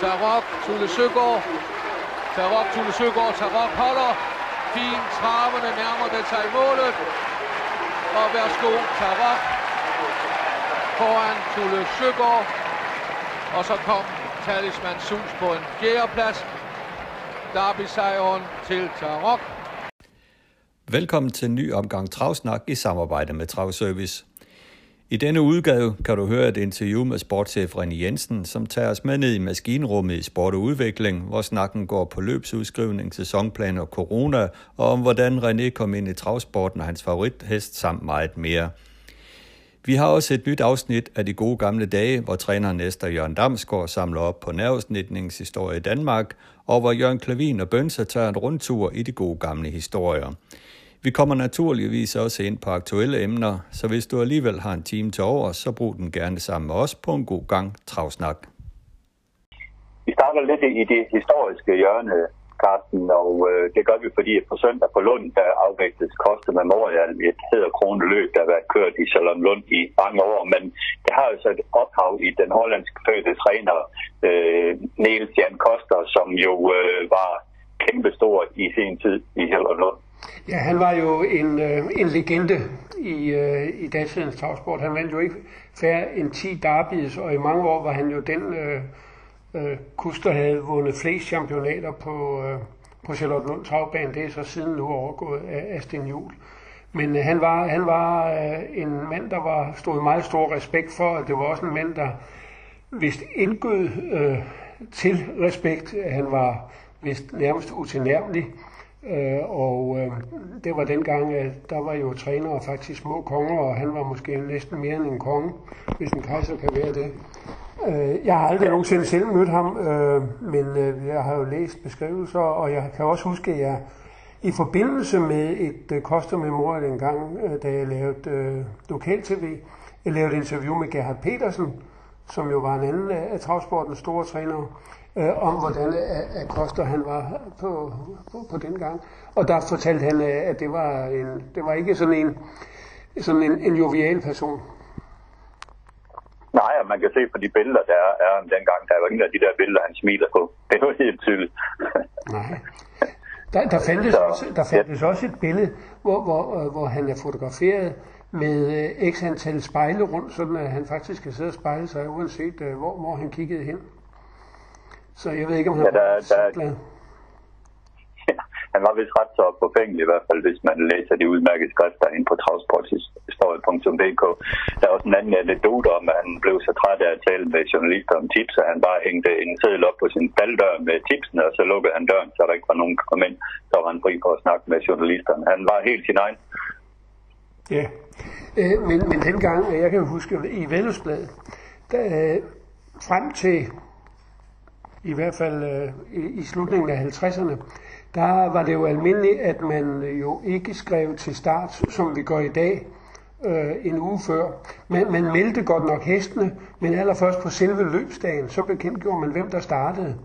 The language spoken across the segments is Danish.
Tarok, Tulle Søgaard. Tarok, Tulle Søgaard. Tarok holder. Fin traverne nærmer det sig målet. Og værsgo, Tarok. Foran Tulle Søgaard. Og så kom Talisman Sus på en fjerdeplads. Derby-sejren til Tarok. Velkommen til en ny omgang Travsnak i samarbejde med Travservice. I denne udgave kan du høre et interview med sportschef René Jensen, som tager os med ned i maskinrummet i Sport og Udvikling, hvor snakken går på løbsudskrivning, sæsonplaner og corona, og om hvordan René kom ind i travsporten og hans favorithest samt meget mere. Vi har også et nyt afsnit af de gode gamle dage, hvor træner næster Jørgen Damsgaard samler op på nervesnitningshistorie i Danmark, og hvor Jørgen Klavin og Bønser tager en rundtur i de gode gamle historier. Vi kommer naturligvis også ind på aktuelle emner, så hvis du alligevel har en time til over, så brug den gerne sammen med os på en god gang travsnak. Vi starter lidt i det historiske hjørne, Carsten, og øh, det gør vi, fordi på søndag på Lund, der afvægtes Koste Memorial et hedder kroneløb, der har været kørt i Salon Lund i mange år, men det har jo så et ophav i den hollandske fødte træner øh, Niels Jan Koster, som jo øh, var kæmpestor i sin tid i Salon Lund. Ja, han var jo en, øh, en legende i, øh, i datidens travsport. Han vandt jo ikke færre end 10 derbies, og i mange år var han jo den øh, øh, kus, der havde vundet flest championater på, øh, på Charlotte Travbane. Det er så siden nu overgået af Astin Juhl. Men øh, han var, han var øh, en mand, der var, stod meget stor respekt for, og det var også en mand, der vist indgød øh, til respekt. Han var vist nærmest utilnærmelig. Øh, og øh, det var dengang, at der var jo trænere faktisk små konger, og han var måske næsten mere end en konge, hvis en kejser kan være det. Øh, jeg har aldrig nogensinde selv mødt ham, øh, men øh, jeg har jo læst beskrivelser, og jeg kan også huske, at jeg i forbindelse med et øh, kostermemorial en gang, øh, da jeg lavede øh, lokal-tv, jeg lavede et interview med Gerhard Petersen, som jo var en anden af travsportens store trænere, øh, om hvordan at Koster han var på, på, på den gang. Og der fortalte han, at det var, en, det var ikke sådan en, sådan en, en jovial person. Nej, og man kan se på de billeder, der er, er dengang, der er jo ingen af de der billeder, han smiler på. Det er jo helt tydeligt. Nej. Der, der fandtes, så, også, der fandtes ja. også et billede, hvor, hvor, øh, hvor han er fotograferet med øh, x antal spejle rundt, så at han faktisk kan sidde og spejle sig, uanset øh, hvor, hvor han kiggede hen. Så jeg ved ikke, om han ja, der, var så glad. Ja, han var vist ret så forfængelig i hvert fald, hvis man læser de udmærkede skrifter ind på travsportshistorie.dk. Der er også en anden anekdote om, at han blev så træt af at tale med journalister om tips, at han bare hængte en seddel op på sin baldør med tipsene, og så lukkede han døren, så der ikke var nogen, der kom ind. Så var han fri for at snakke med journalisterne. Han var helt sin egen. Ja, øh, men, men dengang, jeg kan huske, i Vældesbladet, der, øh, frem til i hvert fald øh, i, i slutningen af 50'erne, der var det jo almindeligt, at man jo ikke skrev til start, som vi gør i dag, øh, en uge før. Man, man meldte godt nok hestene, men allerførst på selve løbsdagen, så bekendtgjorde man, hvem der startede.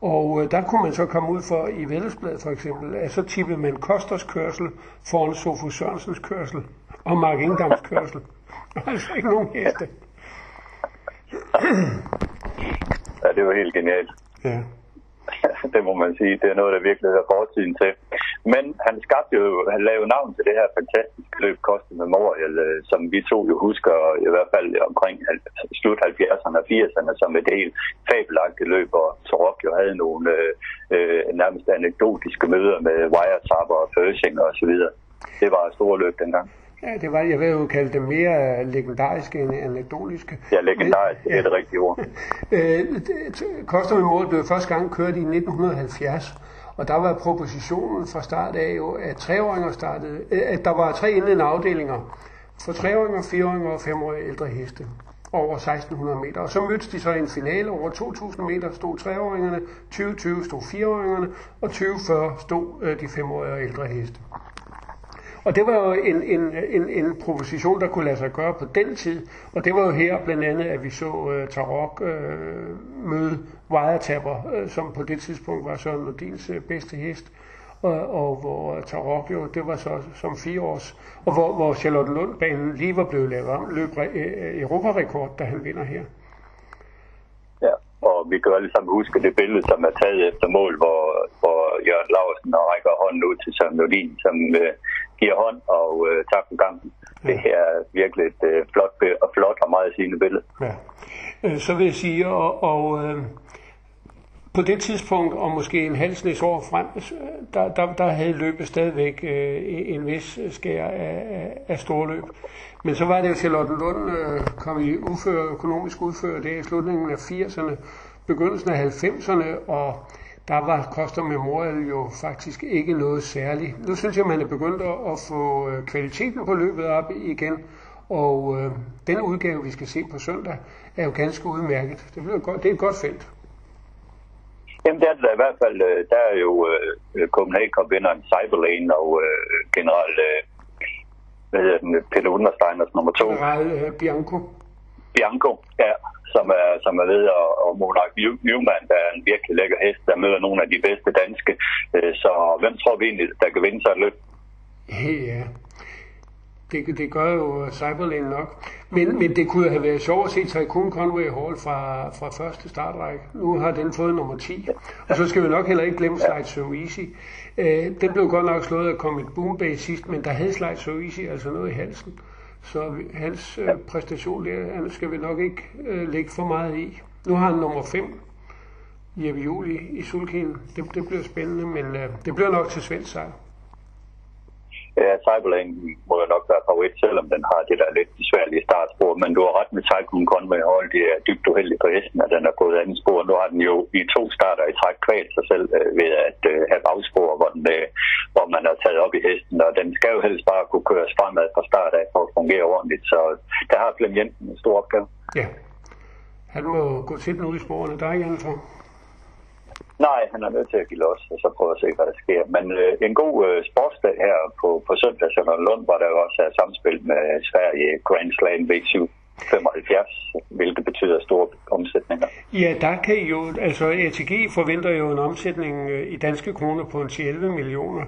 Og øh, der kunne man så komme ud for i Vældesbladet for eksempel, at så tippede man Kosters kørsel foran Sofus Sørensens kørsel og Mark Ingdams kørsel. altså ikke nogen heste. Ja, det var helt genialt. Ja. det må man sige. Det er noget, der virkelig er fortiden til. Men han skabte jo, han lavede navn til det her fantastiske løb, Koste Memorial, øh, som vi to jo husker, i hvert fald omkring slut 70'erne og 80'erne, som et helt fabelagtigt løb, hvor Torok jo havde nogle øh, øh, nærmest anekdotiske møder med wiretapper og Pershing og så videre. Det var et stort løb dengang. Ja, det var, jeg vil jo kalde det mere legendariske end anekdotiske. Ja, legendarisk, det er det rigtige ord. Koster med mål blev første gang kørt i 1970, og der var propositionen fra start af jo, at treåringer startede, at der var tre indledende afdelinger for treåringer, fireåringer og femårige ældre heste over 1600 meter. Og så mødtes de så i en finale over 2000 meter, stod treåringerne, 2020 stod fireåringerne, og 2040 stod de femårige og ældre heste. Og det var jo en, en, en, en proposition, der kunne lade sig gøre på den tid. Og det var jo her blandt andet, at vi så uh, Tarok uh, møde Wiretapper, uh, som på det tidspunkt var Søren Nordins uh, bedste hest. Og, og hvor Tarok jo, det var så som fire års, og hvor, hvor Charlotte Lundbanen lige var blevet lavet om, løb uh, Europarekord, da han vinder her. Ja, og vi kan alle sammen huske det billede, som er taget efter mål, hvor, hvor Jørgen Larsen rækker hånden ud til Søren Nordin, som øh, giver hånd og øh, tager på gangen. Ja. Det her er virkelig et øh, flot, og flot og meget sigende billede. Ja. Øh, så vil jeg sige, og, og øh, på det tidspunkt, og måske en halv år frem, der, der, der havde løbet stadigvæk øh, en vis skær af, af, af storløb. Men så var det jo Charlottenlund øh, kom i udfør, økonomisk udfør det i slutningen af 80'erne, begyndelsen af 90'erne, og der var Costa Memorial jo faktisk ikke noget særligt. Nu synes jeg, man er begyndt at få øh, kvaliteten på løbet op igen, og øh, den udgave, vi skal se på søndag, er jo ganske udmærket. Det, bliver godt, det er et godt felt. Jamen, det er det i hvert fald. Øh, der er jo øh, Copenhagen Cup-vinderen Cyberlane og øh, general øh, hvad hedder den, Peter Understeiners nummer to. General øh, Bianco. Bianco, ja, som er, som er ved, og, og Monark Newman, der er en virkelig lækker hest, der møder nogle af de bedste danske. Øh, så hvem tror vi egentlig, der kan vinde sig et løb? Ja, det, det gør jo Cyberlane nok. Men, men det kunne have været sjovt at se Tycoon Conway Hall fra, fra første startrække. Nu har den fået nummer 10. Og så skal vi nok heller ikke glemme Slide So Easy. Øh, den blev godt nok slået af Comet Boombay sidst, men der havde Slide So Easy altså noget i halsen. Så hans øh, præstation der skal vi nok ikke øh, lægge for meget i. Nu har han nummer 5, Jeppe Juli i Sulkin. Det, det bliver spændende, men øh, det bliver nok til svensk sejr. Øh, ja, Cyberlane må jo nok være favorit, selvom den har det der lidt besværlige startspor. Men du har ret med Tycoon Conway Hall. Det er dybt uheldigt for hesten, at den er gået andet spor. Nu har den jo i to starter i træk kvalt sig selv øh, ved at øh, have bagspor, hvor, den, øh, hvor man har taget op i hesten. Og den skal jo helst bare kunne køres fremad fra start af for at fungere ordentligt. Så der har Flem Jensen en stor opgave. Ja. Han må gå til den ud i sporene. Der er ikke andet for. Nej, han er nødt til at give los, og så prøve at se, hvad der sker. Men øh, en god øh, sportsdag her på, på søndag, så Lund, hvor der også er samspil med Sverige Grand Slam V7 75, hvilket betyder store omsætninger. Ja, der kan I jo, altså ATG forventer jo en omsætning øh, i danske kroner på en 11 millioner.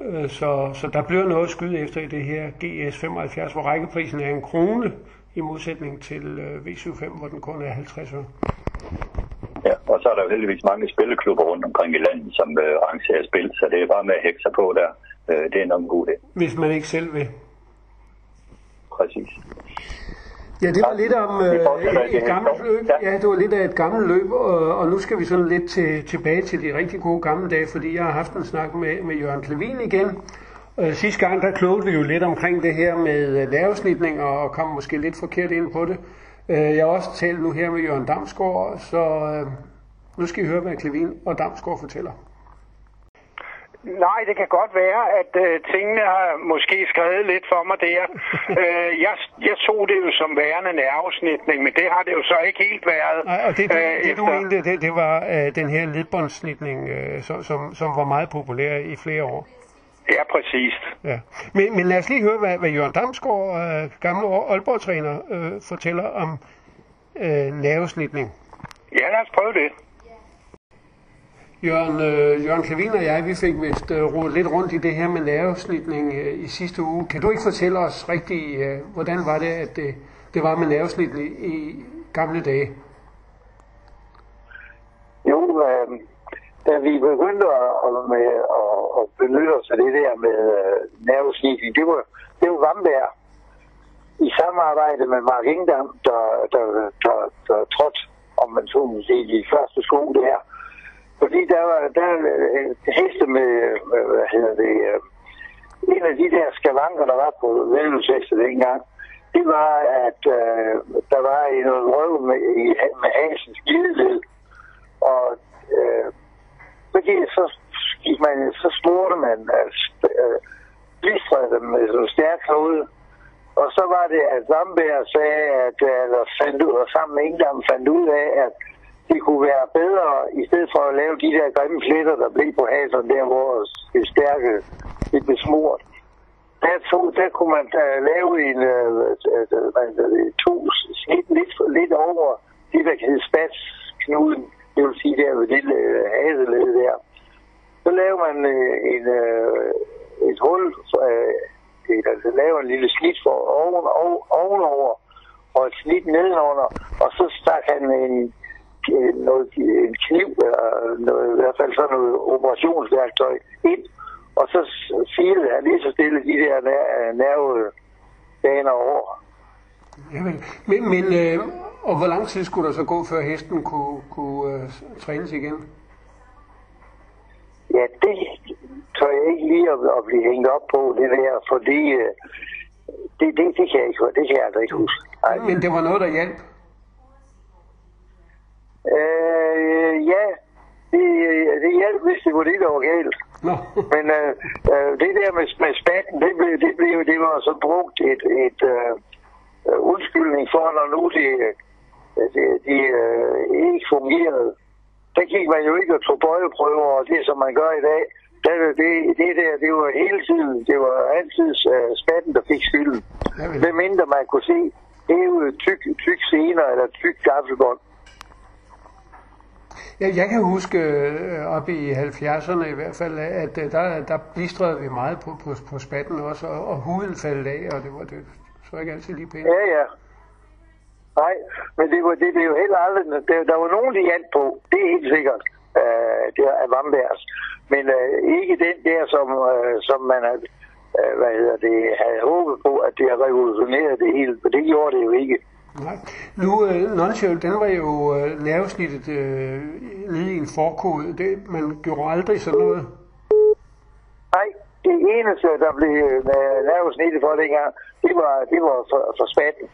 Øh, så, så der bliver noget at skyde efter i det her GS75, hvor rækkeprisen er en krone i modsætning til øh, V75, hvor den kun er 50 år. Så er der jo heldigvis mange spilleklubber rundt omkring i landet, som øh, arrangerer spil, så det er bare med at hække sig på der. Øh, det er nok en god idé. Hvis man ikke selv vil. Præcis. Ja, det var lidt om øh, et gammelt løb. Ja, det var lidt af et gammelt løb, og, og nu skal vi sådan lidt til, tilbage til de rigtig gode gamle dage, fordi jeg har haft en snak med, med Jørgen Klevin igen. Øh, sidste gang, der klogede vi jo lidt omkring det her med lavesnitning, og kom måske lidt forkert ind på det. Øh, jeg har også talt nu her med Jørgen Damsgaard, så øh, nu skal I høre, hvad Klevin og Damsgaard fortæller. Nej, det kan godt være, at øh, tingene har måske skrevet lidt for mig der. øh, jeg, jeg så det jo som værende nervesnitning, men det har det jo så ikke helt været. Nej, og det, det, øh, det du mente, det, det var øh, den her ledbåndsnitning, øh, som, som, som var meget populær i flere år. Ja, præcis. Ja. Men, men lad os lige høre, hvad, hvad Jørgen Damsgaard, øh, gamle Aalborg-træner, øh, fortæller om øh, nervesnitning. Ja, lad os prøve det. Jørgen, øh, Jørgen Klavin og jeg, vi fik vist øh, rodet lidt rundt i det her med nervesnitning øh, i sidste uge. Kan du ikke fortælle os rigtigt, øh, hvordan var det, at det, det var med nervesnitning i gamle dage? Jo, øh, da vi begyndte at, at, med, at, at benytte os af det der med øh, nervesnitning, det var, det var Vamberg i samarbejde med Mark Ingdam, der, der, der, der, der trådte, om man så må sige, de første sko der. Fordi der var der uh, heste med, øh, hvad hedder det, uh, en af de der skavanker, der var på Veldelsheste dengang, det var, at øh, der var en røv med, i, med hasens gildeled. Og øh, fordi så gik man, så smurte man, altså, øh, øh blistrede dem med sådan en stærk ud. Og så var det, at Zambia sagde, at, eller fandt ud, og sammen med England fandt ud af, at det kunne være bedre, i stedet for at lave de der grimme fletter, der blev på haseren, der hvor det stærke det blev smurt. Der, tog, der kunne man uh, lave en uh, uh, to snit lidt, lidt over det, der hedder spatsknuden det vil sige der ved det uh, haseled der. Så laver man uh, en, uh, et hul, uh, et, altså laver en lille snit for oven, oven, ovenover, og et snit nedenunder, og så stak han en, noget, en kniv, eller noget, i hvert fald sådan noget operationsværktøj ind, og så filede han lige så stille de der nervebaner over. Jamen, men, men øh, og hvor lang tid skulle der så gå, før hesten kunne, kunne øh, trænes igen? Ja, det tør jeg ikke lige at, at blive hængt op på, det der, fordi øh, det, det, det, kan jeg ikke, det kan jeg altså ikke huske. Ej. Men det var noget, der hjalp? Øh, ja, det, det hjalp, hvis det var det, der var galt. Men øh, øh, det der med, med spatten, det, blev, det, blev, det var så brugt et, et øh, undskyldning for, når nu det, det, det øh, ikke fungerede. Der gik man jo ikke og tog bøjeprøver, og det som man gør i dag, det, det, det der, det var hele tiden, det var altid uh, spatten, der fik skylden. Hvem mindre man kunne se hæve tyk, tyk scener eller tyk gaffelbånd. Ja, jeg kan huske øh, op i 70'erne i hvert fald, at øh, der, der blistrede vi meget på, på, på spatten også, og, og huden faldt af, og det var det så ikke altid lige pænt. Ja, ja. Nej, men det var, det, det er jo heller aldrig, der, der var nogen, der hjalp på, det er helt sikkert, øh, det er Vambergs. Men øh, ikke den der, som, øh, som man havde, øh, hvad hedder det, havde håbet på, at det har revolutioneret det hele, for det gjorde det jo ikke. Nej. Nu, øh, Nonchalant, den var jo øh, nervesnittet øh, nede i en forkode. Det, man gjorde aldrig sådan noget. Nej, det eneste, der blev øh, nervesnittet for dengang, det var, det var for, for spatten.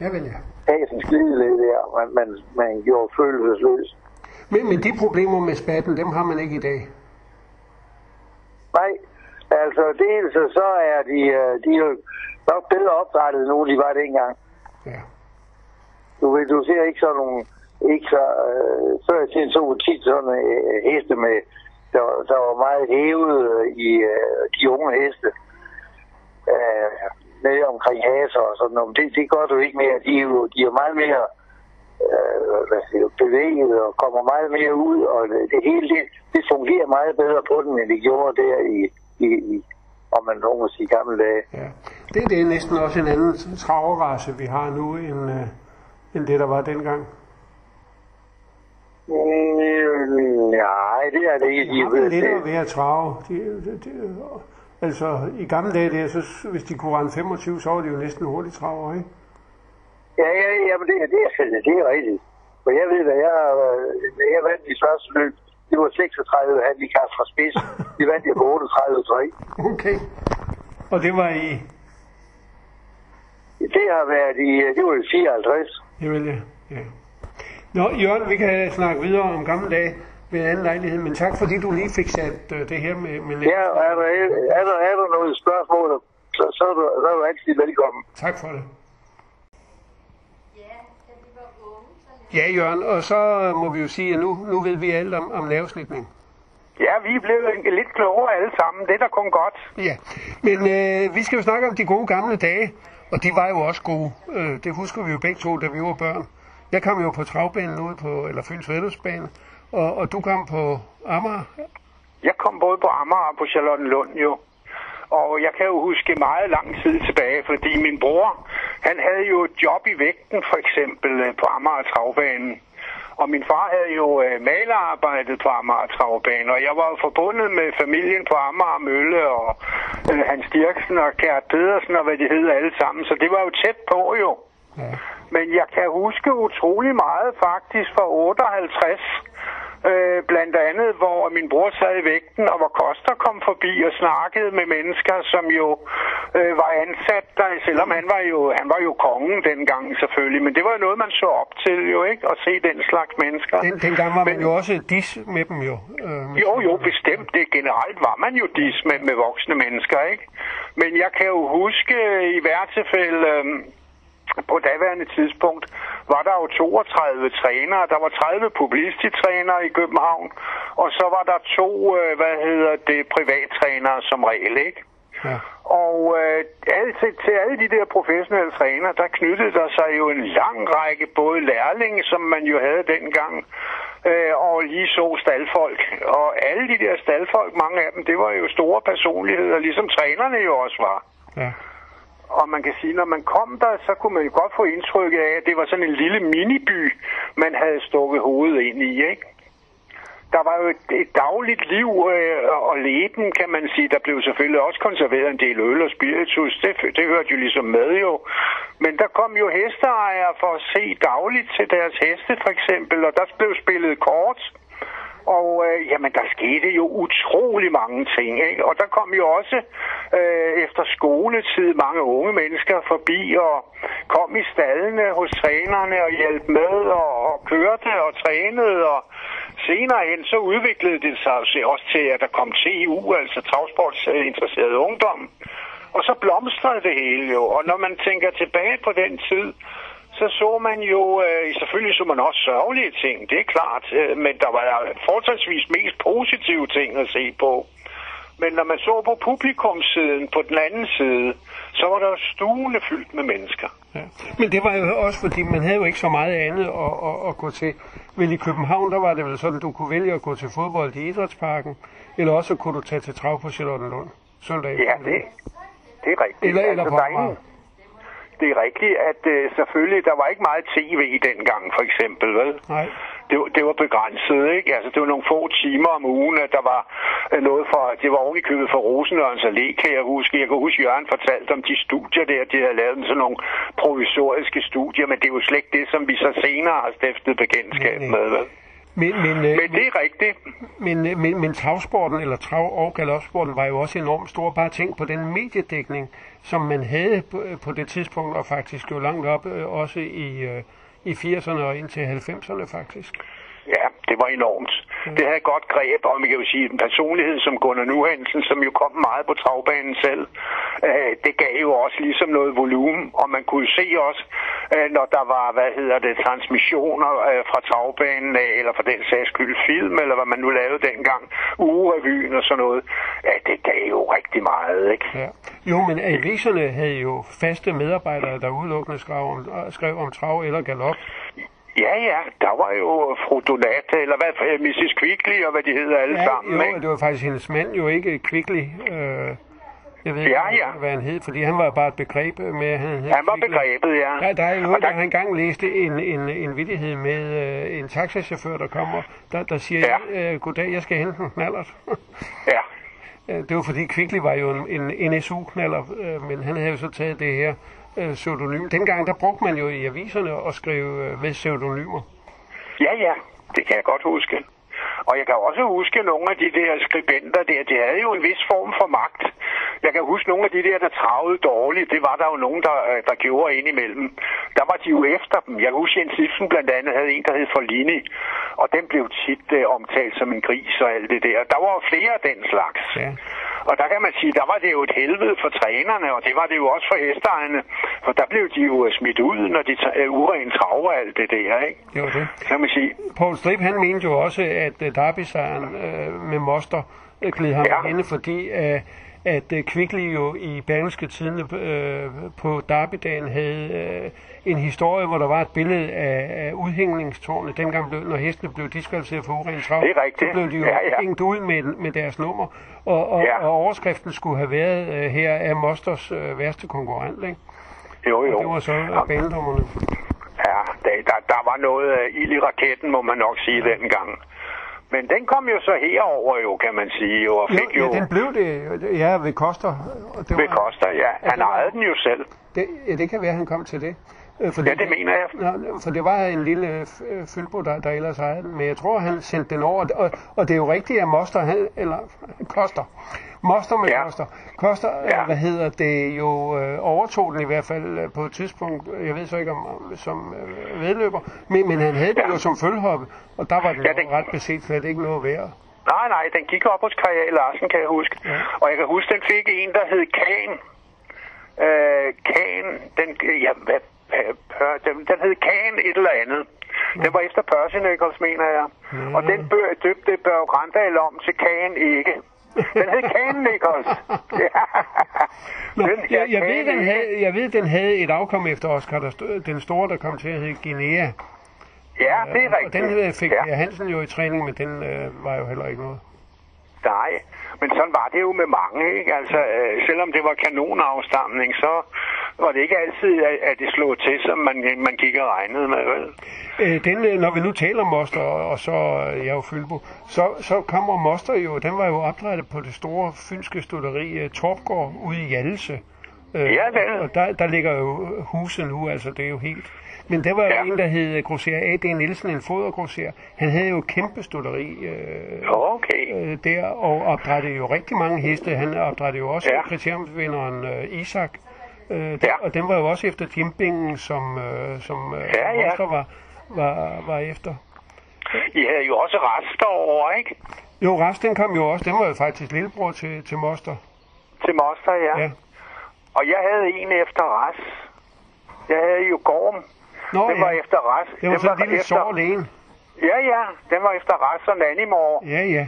Ja, vel ja. Hasen skide der, man, man, man gjorde følelsesløs. Men, men de problemer med spatten, dem har man ikke i dag. Nej, altså dels så er de, øh, de er jo nok bedre opdrettet nu, de var dengang. Ja. Du, ved, du ser ikke sådan nogle, ikke så, øh, før i tiden så tit sådan øh, heste med, der, der var meget hævet øh, i øh, de unge heste. Øh, nede omkring haser og sådan noget. Det, det gør du ikke mere. De er jo, de er meget mere øh, hvad siger, bevæget og kommer meget mere ud, og det, det hele det, det fungerer meget bedre på den, end det gjorde der i, i, i om man nogen må sige gamle dage. Ja. Det, det er næsten også en anden traverrace, vi har nu, end, øh, end det, der var dengang. Mm, nej, det er det ikke. De har lidt at være trave. De, de, de, altså, i gamle dage, der, så, hvis de kunne rende 25, så var det jo næsten hurtigt traver, ikke? Ja, ja, ja, men det, det, er, det er rigtigt. For jeg ved, at jeg, jeg vandt i første løb, det var 36 handicap fra spids. De vandt jeg på 38-3. Okay. Og det var i? Det har været i, det var i 54. Det vil jeg, ja. Nå, Jørgen, vi kan snakke videre om gamle dage ved en anden lejlighed, men tak fordi du lige fik sat uh, det her med... med ja, er der, er, der, er der noget spørgsmål, så, så, er du, så er du altid velkommen. Tak for det. Ja, Jørgen, og så må vi jo sige, at nu, nu ved vi alt om, om nervesnitning. Ja, vi er blevet lidt klogere alle sammen. Det er da kun godt. Ja, men øh, vi skal jo snakke om de gode gamle dage, og de var jo også gode. Øh, det husker vi jo begge to, da vi var børn. Jeg kom jo på travbanen ude på, eller Fyns Vældesbane, og, og du kom på Amager. Jeg kom både på Amager og på Charlottenlund jo. Og jeg kan jo huske meget lang tid tilbage, fordi min bror, han havde jo et job i vægten, for eksempel øh, på Amager Travbanen. Og min far havde jo øh, malerarbejdet på Amager Travbanen, og jeg var jo forbundet med familien på Amager Mølle og øh, Hans Dirksen og Kært Pedersen og hvad de hed alle sammen. Så det var jo tæt på jo. Ja. Men jeg kan huske utrolig meget faktisk fra 58, Øh, blandt andet, hvor min bror sad i vægten, og hvor Koster kom forbi og snakkede med mennesker, som jo øh, var ansat der, selvom han var, jo, han var jo kongen dengang selvfølgelig, men det var jo noget, man så op til jo, ikke? At se den slags mennesker. Den, dengang var men, man jo også dis med dem jo. Øh, jo, jo, bestemt. Det generelt var man jo dis med, med voksne mennesker, ikke? Men jeg kan jo huske i hvert tilfælde... Øh, på daværende tidspunkt var der jo 32 trænere. Der var 30 publicitytrænere i København, og så var der to, øh, hvad hedder det, privattrænere som regel, ikke? Ja. Og øh, alle, til, til alle de der professionelle trænere, der knyttede der sig jo en lang række både lærlinge, som man jo havde dengang, øh, og lige så staldfolk. Og alle de der staldfolk, mange af dem, det var jo store personligheder, ligesom trænerne jo også var. Ja. Og man kan sige, når man kom der, så kunne man jo godt få indtryk af, at det var sådan en lille miniby, man havde stukket hovedet ind i, ikke? der var jo et, et dagligt liv øh, og leben, kan man sige. Der blev selvfølgelig også konserveret en del øl og spiritus. Det, det hørte jo ligesom med jo. Men der kom jo hesteejere for at se dagligt til deres heste for eksempel, og der blev spillet kort. Og øh, jamen, der skete jo utrolig mange ting, ikke? Og der kom jo også øh, efter skoletid mange unge mennesker forbi og kom i stallene hos trænerne og hjalp med og, og kørte og trænede. Og senere hen så udviklede det sig også til, at der kom TU, altså travsportsinteresseret ungdom. Og så blomstrede det hele jo. Og når man tænker tilbage på den tid, så så man jo, øh, selvfølgelig så man også sørgelige ting, det er klart, øh, men der var forholdsvis mest positive ting at se på. Men når man så på publikumssiden på den anden side, så var der stuende fyldt med mennesker. Ja. Men det var jo også, fordi man havde jo ikke så meget andet at, at, at gå til. Vel i København, der var det vel sådan, at du kunne vælge at gå til fodbold i Idrætsparken, eller også kunne du tage til trav på Charlottenlund. Ja, det, det er rigtigt. Eller, eller altså, på det er rigtigt, at øh, selvfølgelig, der var ikke meget tv i dengang, for eksempel, vel? Nej. Det, det var begrænset, ikke? Altså, det var nogle få timer om ugen, at der var øh, noget for, det var ovenikøbet for Rosenørns Allé, kan jeg huske. Jeg kan huske, Jørgen fortalte om de studier der, de havde lavet sådan nogle provisoriske studier, men det er jo slet ikke det, som vi så senere har stiftet bekendtskab med, vel? Men, men, øh, men det er rigtigt. Men, øh, men, men travsporten, eller trav- og galopsporten, var jo også enormt stor. Bare tænk på den mediedækning, som man havde på, øh, på det tidspunkt, og faktisk jo langt op, også i, i 80'erne og indtil 90'erne faktisk. Ja, det var enormt. Mm. Det havde godt greb, man kan jo sige, en personlighed som Gunnar Nuhansen, som jo kom meget på travbanen selv, øh, det gav jo også ligesom noget volumen, og man kunne se også, øh, når der var, hvad hedder det, transmissioner øh, fra travbanen, øh, eller for den sags skyld film, eller hvad man nu lavede dengang, ugerevyen og sådan noget, ja, det gav jo rigtig meget, ikke? Ja. Jo, men aviserne havde jo faste medarbejdere, der udelukkende skrev om, skrev om trav eller galop. Ja, ja, der var jo fru Donate, eller hvad, Mrs. Quickly, og hvad de hedder alle ja, sammen, jo, ikke? det var faktisk hendes mand jo ikke Quickly. Øh, jeg ved ja, ikke, ja. hvad han hed, fordi han var bare et begreb med, han hed Han var Quickly. begrebet, ja. Der, der er jo, der, der engang læste en, en, en vittighed med øh, en taxachauffør, der kommer, der, der siger, Ja. øh, goddag, jeg skal hente en knallert. Ja, Øh, det var fordi Kvickly var jo en, en NSU-knaller, øh, men han havde jo så taget det her øh, pseudonym. Dengang der brugte man jo i aviserne at skrive øh, med pseudonymer. ja, ja, det kan jeg godt huske. Og jeg kan også huske nogle af de der skribenter der, de havde jo en vis form for magt. Jeg kan huske nogle af de der, der travede dårligt, det var der jo nogen, der, øh, der gjorde indimellem. Der var de jo efter dem. Jeg kan huske, Jens Ibsen blandt andet havde en, der hed Forlini, og den blev tit uh, omtalt som en gris og alt det der. Der var jo flere af den slags. Ja. Og der kan man sige, der var det jo et helvede for trænerne, og det var det jo også for hesteejerne, for der blev de jo øh, smidt ud, når de uh, uren traver alt det der, ikke? Var det. Kan man sige. Poul Strip, han mente jo også, at Derby-sejren øh, med Moster øh, gled ham Ja. henne, fordi øh, at øh, Kvickly jo i Berlingske Tidene øh, på Derby-dagen havde øh, en historie, hvor der var et billede af, af udhængningstårnet. Dengang, blev, når hestene blev diskvalificeret for uren trav, så blev de jo Ja, ja. hængt ud med, med deres nummer. Og, og, Ja. og overskriften skulle have været, øh, her er Mosters øh, værste konkurrent, ikke? Jo, jo. Og det var så øh, banedommerne. Ja, der, der, der var noget uh, ild i raketten, må man nok sige dengang. Men den kom jo så herover jo, kan man sige, og fik jo, Jo, ja, den blev det, ja, ved Koster. Det ved Koster, ja. Han det var- ejede den jo selv. Det, ja, det kan være, at han kom til det. Øh, Fordi Ja, det mener jeg. Nå, for det var en lille øh, fylbo, der, der ellers ejede den. Men jeg tror, han sendte den over. Og, og det er jo rigtigt, at Moster, han, eller Koster, Moster med Ja. Koster. Koster, ja. Ja. hvad hedder det, jo øh, overtog den i hvert fald øh, på et tidspunkt. Jeg ved så ikke om, om som øh, vedløber. Men, men han havde den Ja. jo som følgehoppe. Og der var den Ja, det- ret beset slet ikke noget værd. Nej, nej, den gik op hos Karja Larsen, kan jeg huske. Ja. Og jeg kan huske, den fik en, der hed Kan. Øh, kan, den, ja, hvad, øh, den, den hed Kan et eller andet. Den var efter Percy Nichols, mener jeg. Og den bør, døbte Børge Grandal om til Kan ikke. Den hed Kan Nichols. Ja. Den jeg, jeg, ved, den havde, jeg ved, den havde et afkom efter Oscar, der stod, den store, der kom til at hedde Guinea. Ja, det er Og rigtigt. den øh, fik ja. ja. Hansen jo i træning, men den øh, var jo heller ikke noget. Nej, men sådan var det jo med mange, ikke? Altså, øh, selvom det var kanonafstamning, så var det ikke altid, at det slog til, som man, man gik og regnede med, vel? Øh, den, øh, når vi nu taler om Moster, og så øh, jeg er jo Fylbo, så, så kommer Moster jo, den var jo opdrettet på det store fynske studeri uh, Torpgård ude i Hjallese. Uh, ja, vel. Og der, der ligger jo huset nu, altså det er jo helt... Men der var ja. en, der hed Grosser A.D. Nielsen, en fodergrosser. Han havde jo kæmpe studeri øh, okay. øh, der, og opdrættede jo rigtig mange heste. Han opdrættede jo også ja. kriteriumsvinderen øh, Isak. Øh, der, ja. Og den var jo også efter Jimpingen, som, øh, som øh, ja, ja. var var, var efter. I havde jo også Rast derovre, ikke? Jo, Rast den kom jo også. Den var jo faktisk lillebror til, til Moster. Til Moster, ja. ja. Og jeg havde en efter Rast. Jeg havde jo Gorm. Nå, den ja. var efter Rast. Det var den sådan en lille efter... alene. Ja, ja. Den var efter Rast og Nanimor. Ja, ja.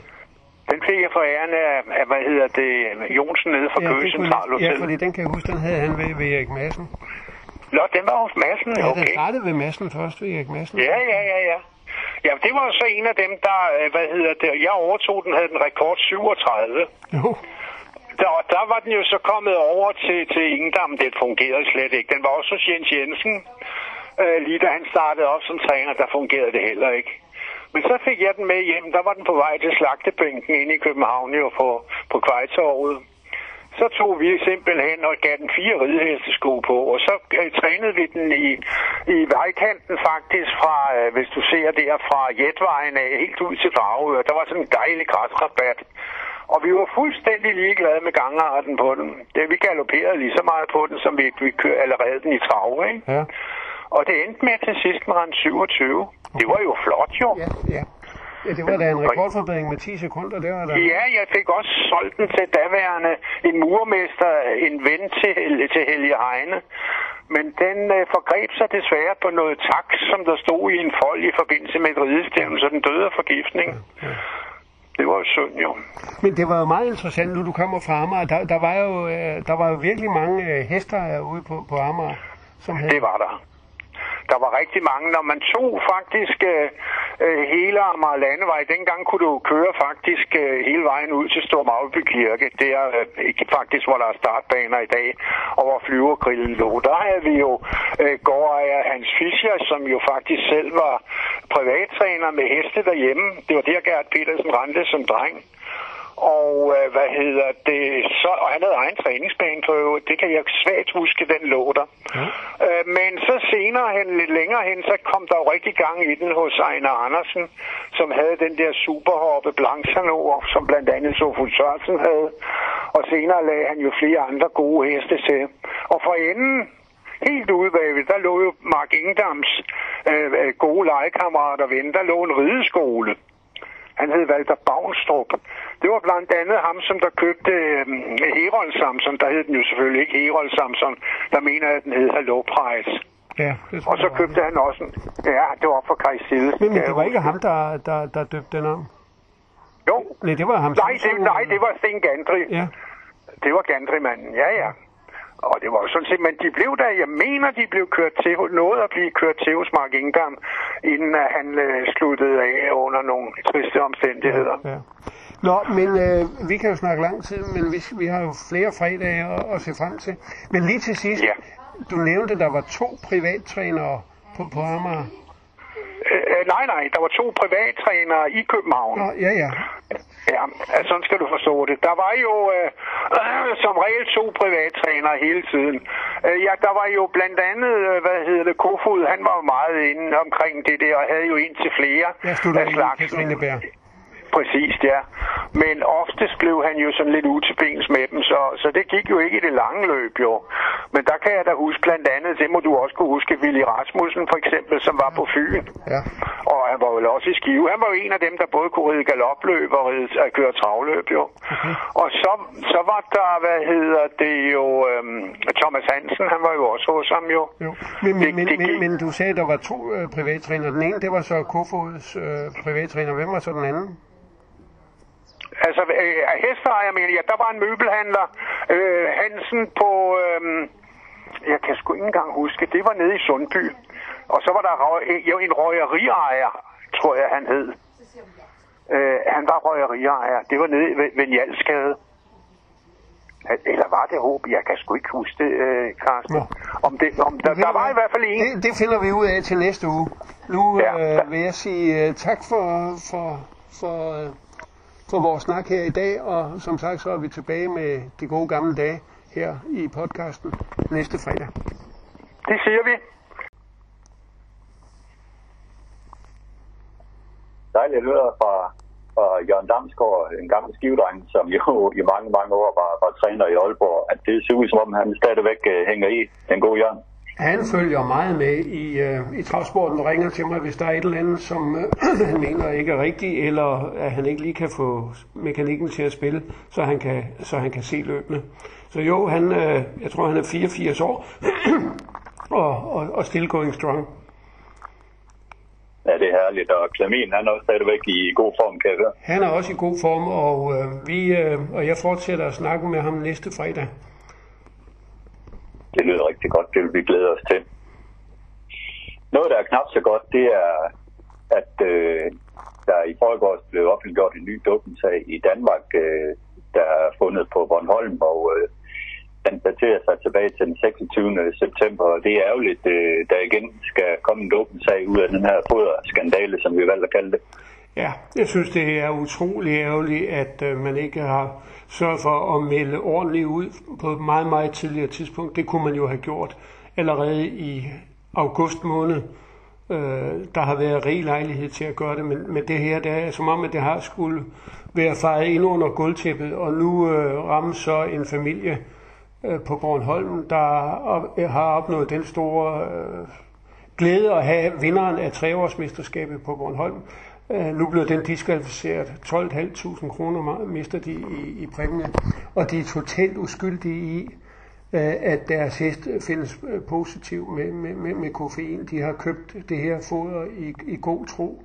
Den fik jeg for æren af, af, hvad hedder det, Jonsen nede fra ja, Køge Central Ja, fordi den kan jeg huske, den havde han ved, ved Erik Madsen. Nå, den var hos Madsen, ja, okay. den startede ved Madsen først, ved Erik Madsen. Ja, ja, ja, ja. Ja, det var så en af dem, der, øh, hvad hedder det, jeg overtog den, havde den rekord 37. Jo. Der, der var den jo så kommet over til, til Ingdam, det fungerede slet ikke. Den var også hos Jens Jensen, øh, lige da han startede op som træner, der fungerede det heller ikke. Men så fik jeg den med hjem, der var den på vej til slagtebænken inde i København jo på, på Kvejtorvet. Så tog vi simpelthen og gav den fire ridehestesko på, og så øh, trænede vi den i, i vejkanten faktisk fra, øh, hvis du ser der fra Jetvejen af, helt ud til Dragør. Der var sådan en dejlig græsrabat. Og vi var fuldstændig ligeglade med gangarten på den. Det, vi galopperede lige så meget på den, som vi, vi kørte allerede den i trav, ikke? Ja. Og det endte med til sidst med 27. Okay. Det var jo flot, jo. Ja, ja. Ja, det var da en rekordforbedring med 10 sekunder, det var der. Ja, jeg fik også solgt den til daværende en murmester, en ven til, til Helge Heine. Men den øh, forgreb sig desværre på noget tak, som der stod i en fold i forbindelse med et ridestævn, så den døde af forgiftning. Ja, ja. Det var jo synd, jo. Men det var jo meget interessant, nu du kommer fra Amager. Der, der, var, jo, øh, der var jo virkelig mange øh, hester ude på, på Amager. Som havde... Det var der der var rigtig mange. Når man tog faktisk øh, øh hele Amager Landevej, dengang kunne du køre faktisk øh, hele vejen ud til Stor Kirke. der øh, ikke faktisk, hvor der er startbaner i dag, og hvor flyvergrillen lå. Der havde vi jo øh, gårdejer Hans Fischer, som jo faktisk selv var privattræner med heste derhjemme. Det var der Gert Petersen rendte som dreng. Og øh, hvad hedder det? Så, og han havde egen træningsbane for øvrigt. Det kan jeg svagt huske, den lå der. Ja. Øh, men så senere hen, lidt længere hen, så kom der jo rigtig gang i den hos Ejner Andersen, som havde den der superhoppe Blanchanor, som blandt andet Sofus Sørensen havde. Og senere lagde han jo flere andre gode heste til. Og for enden helt ude bagved, der lå jo Mark Ingdams øh, øh gode legekammerater ven. Der lå en rideskole. Han hed Walter Bavnstrup. Det var blandt andet ham, som der købte øh, Herold Samson. Der hed den jo selvfølgelig ikke Herold Samson. Der mener jeg, at den hed Hello Price. Ja, det og så købte han også en... Ja, det var for Kai Side. Men, men det var ikke ham, der, der, der døbte den om? Jo. Nej, det var ham. Nej, det, nej, det var Sten Gantry. Ja. Det var Gantry-manden, ja, ja. Og det var sådan set, men de blev der, jeg mener, de blev kørt til, nåede at blive kørt til hos Mark Ingdam, inden at han øh, sluttede af under nogle triste omstændigheder. Ja, ja. Nå, men øh, vi kan jo snakke lang tid, men vi, vi har jo flere fredage at, at se frem til. Men lige til sidst, ja. du nævnte, at der var to privattrænere på, på Amager. Øh, øh, nej, nej, der var to privattrænere i København. Nå, ja, ja. Ja, altså, sådan skal du forstå det. Der var jo øh, øh, som regel to privattrænere hele tiden. Øh, ja, der var jo blandt andet, øh, hvad hedder det, Kofod, han var jo meget inde omkring det der, og havde jo ind til flere ja, af slagsen. Præcis, ja. Men oftest blev han jo sådan lidt utilbens med dem, så, så det gik jo ikke i det lange løb, jo. Men der kan jeg da huske blandt andet, det må du også kunne huske, Willy Rasmussen for eksempel, som var på Fyn. Ja. Og han var vel også i Skive. Han var jo en af dem, der både kunne ride galopløb og ride, at øh, køre travløb, jo. Okay. Og så, så var der, hvad hedder det jo, øhm, Thomas Hansen, han var jo også hos ham, jo. jo. Men, det, men, det, men, men, du sagde, at der var to øh, privattræner. Den ene, det var så Kofods øh, privattræner. Hvem var så den anden? Altså, øh, hesteejer, mener jeg, der var en møbelhandler, øh, Hansen på, øh, jeg kan sgu ikke engang huske, det var nede i Sundby. Og så var der jo en røgeriejer, tror jeg, han hed. Øh, han var røgeriejer. Det var nede ved, ved Njalskade. Eller var det håb? Jeg kan sgu ikke huske det, øh, Carsten. Nå. Om det, om der, der var i hvert fald en. Det, det finder vi ud af til næste uge. Nu ja. øh, vil jeg sige uh, tak for, for, for, uh, for vores snak her i dag, og som sagt så er vi tilbage med de gode gamle dage her i podcasten næste fredag. Det siger vi. Dejligt at høre fra, fra Jørgen Damsgaard, en gammel skivedreng, som jo i mange, mange år var, var træner i Aalborg, at det ser ud som om, han stadigvæk uh, hænger i den gode Jørgen. Han følger meget med i, uh, i travsporten og ringer til mig, hvis der er et eller andet, som uh, han mener ikke er rigtigt, eller at han ikke lige kan få mekanikken til at spille, så han kan, så han kan se løbende. Så jo, han, uh, jeg tror, han er 84 år, og, og, og still going strong. Ja, det er herligt, og Klamin, han er også stadigvæk i god form, kan jeg høre. Han er også i god form, og, øh, vi, øh, og jeg fortsætter at snakke med ham næste fredag. Det lyder rigtig godt, det vil vi glæde os til. Noget, der er knap så godt, det er, at øh, der i forgårs blev offentliggjort en ny dopingssag i Danmark, øh, der er fundet på Bornholm, og øh, den daterer sig tilbage til den 26. september, og det er ærgerligt, øh, der igen skal komme en dopingssag ud af den her foderskandale, som vi valgte at kalde det. Ja, jeg synes, det er utrolig ærgerligt, at øh, man ikke har sørge for at melde ordentligt ud på et meget, meget tidligere tidspunkt. Det kunne man jo have gjort allerede i august måned. Øh, der har været rig lejlighed til at gøre det, men, men det her, det er som om, at det har skulle være fejret ind under gulvtæppet, og nu øh, rammer så en familie øh, på Bornholm, der op, øh, har opnået den store øh, glæde at have vinderen af treårsmesterskabet på Bornholm. Øh, nu blev den diskvalificeret. 12.500 kroner mister de i, i præmie, og de er totalt uskyldige i, øh, at deres hest findes øh, positiv med, med, med, med koffein. De har købt det her foder i, i god tro.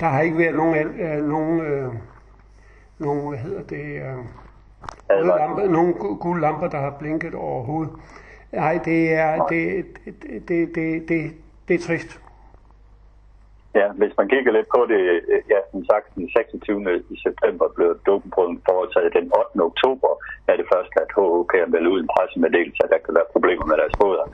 Der har ikke været nogen, øh, nogen, øh, nogen hvad hedder det, øh, røde lamper, nogle gule lamper, der har blinket overhovedet. Nej, det er, det, det, det, det, det, det er trist. Ja, hvis man kigger lidt på det, øh, ja, som sagt, den 26. september blev dopingprøven foretaget den 8. oktober, er det først, at HOK kan meldt ud en pressemeddelelse, at der kan være problemer med deres foder.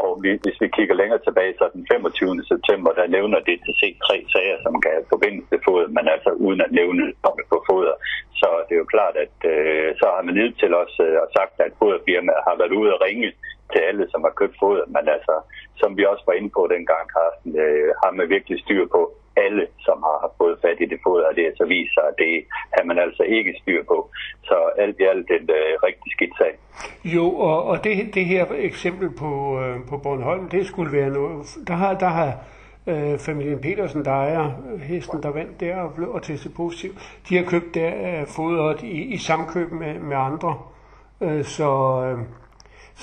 Og hvis vi kigger længere tilbage, så den 25. september, der nævner DTC tre sager, som kan forbindes til foder, men altså uden at nævne på foder. Så det er jo klart, at øh, så har man ned til os øh, og sagt, at foderfirmaet har været ude at ringe til alle, som har købt foder, men altså, som vi også var inde på dengang, Carsten, øh, har man virkelig styr på alle, som har fået fat i det foder, og det er så viser sig, at det har man altså ikke styr på. Så alt i alt en øh, rigtig skidt sag. Jo, og, og det, det her eksempel på, øh, på Bornholm, det skulle være noget, der har, der har øh, familien Petersen, der ejer hesten, der vandt der og, blev, og testet positiv, de har købt der øh, fodret i, i samkøb med, med andre. Øh, så, øh,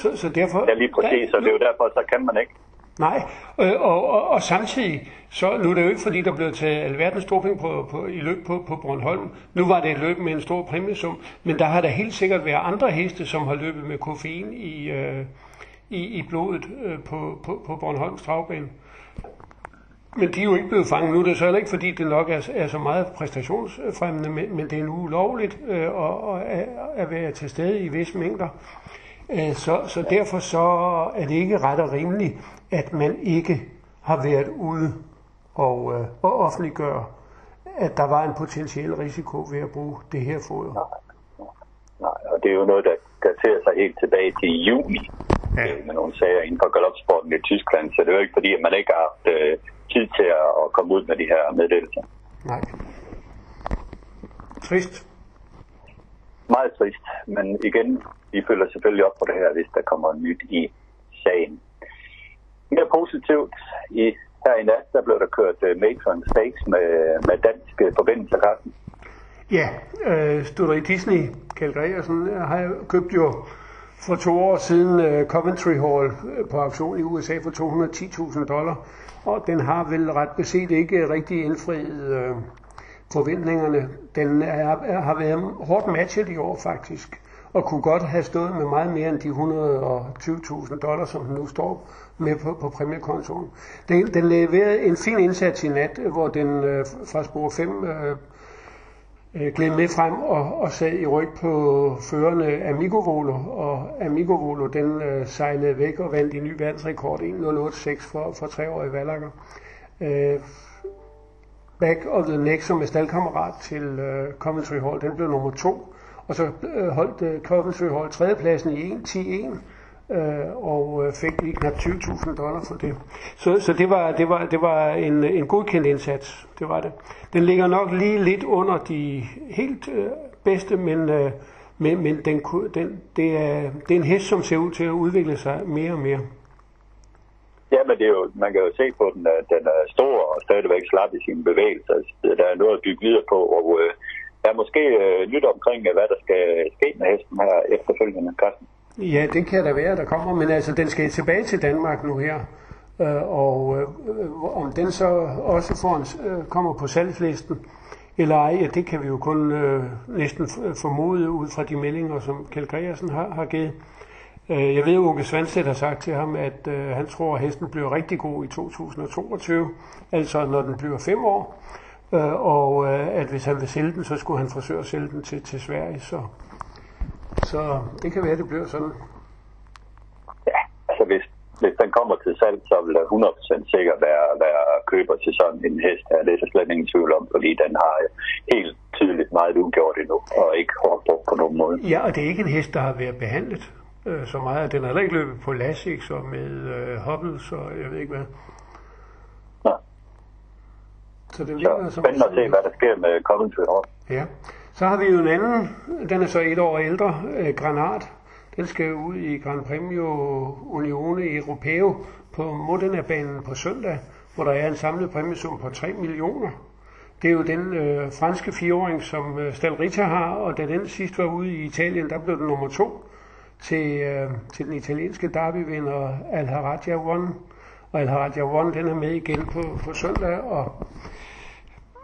så, så derfor... Ja, lige præcis, og det er jo derfor, så kan man ikke. Nej, øh, og, og, og samtidig, så nu er det jo ikke fordi, der blev taget alverdens doping på, på, i løb på, på Bornholm. Nu var det et løb med en stor præmiesum, men der har der helt sikkert været andre heste, som har løbet med koffein i, øh, i, i blodet øh, på, på, på Bornholms travbane. Men de er jo ikke blevet fanget nu. Det er så ikke, fordi det nok er, er så meget præstationsfremmende, men, men det er nu ulovligt øh, at, at, at være til stede i visse mængder. Øh, så, så derfor så er det ikke ret og rimeligt, at man ikke har været ude og, øh, og offentliggøre, at der var en potentiel risiko ved at bruge det her foder. Nej, nej og det er jo noget, der daterer sig helt tilbage til juni ja. Øh, med nogle sager inden for galopsporten i Tyskland, så det er jo ikke fordi, at man ikke har haft øh, tid til at komme ud med de her meddelelser. Nej. Trist. Meget trist, men igen, vi følger selvfølgelig op på det her, hvis der kommer nyt i sagen. Mere positivt, i, her i nat, der blev der kørt øh, uh, Matron Stakes med, med danske øh, forbindelser, Carsten. Ja, øh, Studeri Disney, Kjeld Gregersen, har købt jo for to år siden uh, Coventry Hall på auktion i USA for 210.000 dollar, og den har vel ret beset ikke rigtig indfriet øh, forventningerne. Den er, er, har været hårdt matchet i år faktisk, og kunne godt have stået med meget mere end de 120.000 dollars, som den nu står med på, på præmiekontoen. Den, den leverede en fin indsats i nat, hvor den øh, fra spor 5 øh, øh, gled med frem og, og sad i ryg på førende Amigovolo, og Amigovolo den øh, sejlede væk og vandt en ny verdensrekord 1.08.6 for, for tre år i Valakker. Øh, Back of the Neck, som er staldkammerat til øh, Coventry Hall, den blev nummer to, og så øh, holdt øh, Coventry Hall tredjepladsen i 1.10.1, øh, og øh, fik lige knap 20.000 dollar for det. Så, så det var, det var, det var en, en godkendt indsats, det var det. Den ligger nok lige lidt under de helt øh, bedste, men, øh, men, men den, den, det, er, det er en hest, som ser ud til at udvikle sig mere og mere. Ja, men det er jo, man kan jo se på den, at den øh, er stor og stadigvæk slap i sine bevægelser. Altså, der er noget at bygge videre på, og øh, der er måske øh, nyt omkring, øh, hvad der skal ske med hesten her efterfølgende, Carsten. Ja, det kan der være, der kommer, men altså, den skal tilbage til Danmark nu her. Øh, og øh, om den så også får en, øh, kommer på salgslisten, eller ej, ja, det kan vi jo kun øh, næsten formode ud fra de meldinger, som Kjeld Gregersen har, har givet. Øh, jeg ved, at Uke Svanstedt har sagt til ham, at øh, han tror, at hesten bliver rigtig god i 2022, altså når den bliver fem år, øh, og øh, at hvis han vil sælge den, så skulle han forsøge at sælge den til, til Sverige. Så så det kan være, det bliver sådan. Ja, altså hvis, hvis den kommer til salg, så vil der 100% sikkert være, være køber til sådan en hest her. Det er så slet ingen tvivl om, fordi den har helt tydeligt meget ugjort endnu, og ikke hårdt brugt på nogen måde. Ja, og det er ikke en hest, der har været behandlet øh, så meget. Den har heller ikke løbet på Lasix og med øh, Hubbles og jeg ved ikke hvad. Ja. Så det så spændende at se, hvad der sker med Coventry Hall. Ja. Så har vi jo en anden, den er så et år ældre, øh, Granat. Den skal ud i Gran Premio Unione Europeo på Modena-banen på søndag, hvor der er en samlet præmiesum på 3 millioner. Det er jo den øh, franske fireåring, som øh, Stalrita har, og da den sidst var ude i Italien, der blev den nummer to til, øh, til den italienske derbyvinder Al-Haraja One. Og Al-Haraja One, den er med igen på, på søndag, og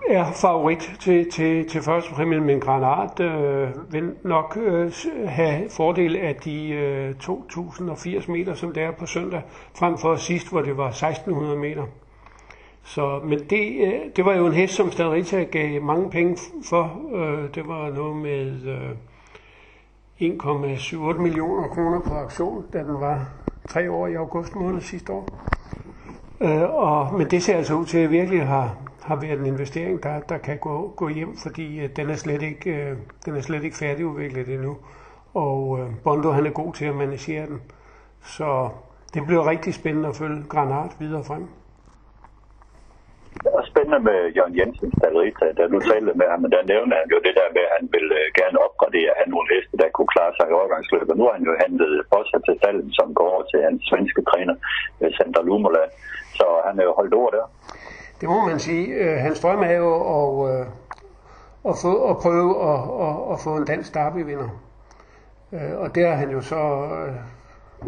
er favorit til, til, til første præmien, men Granat øh, vil nok øh, have fordel af de øh, 2080 meter, som det er på søndag, frem for sidst, hvor det var 1600 meter. Så, men det, øh, det var jo en hest, som Stadrita gav mange penge for. Øh, det var noget med øh, 1,78 millioner kroner på aktion, da den var tre år i august måned sidste år. Øh, og, men det ser altså ud til at virkelig har, har været en investering, der, der kan gå, gå hjem, fordi øh, den, er slet ikke, øh, den er slet ikke færdigudviklet endnu. Og øh, Bondo han er god til at managere den. Så det bliver rigtig spændende at følge Granat videre frem. Det med Jørgen Jensen Stallerita, da du talte med ham, der nævnte han jo det der med, at han ville øh, gerne opgradere han nogle heste, der kunne klare sig i overgangsløbet. Nu har han jo handlet også til Stallen, som går over til hans svenske træner, øh, Sandra Lumola. Så han er jo holdt ord der. Det må man sige. Øh, hans drøm er jo at, at, få, at prøve at, at, at få en dansk derbyvinder. Og der har han jo så,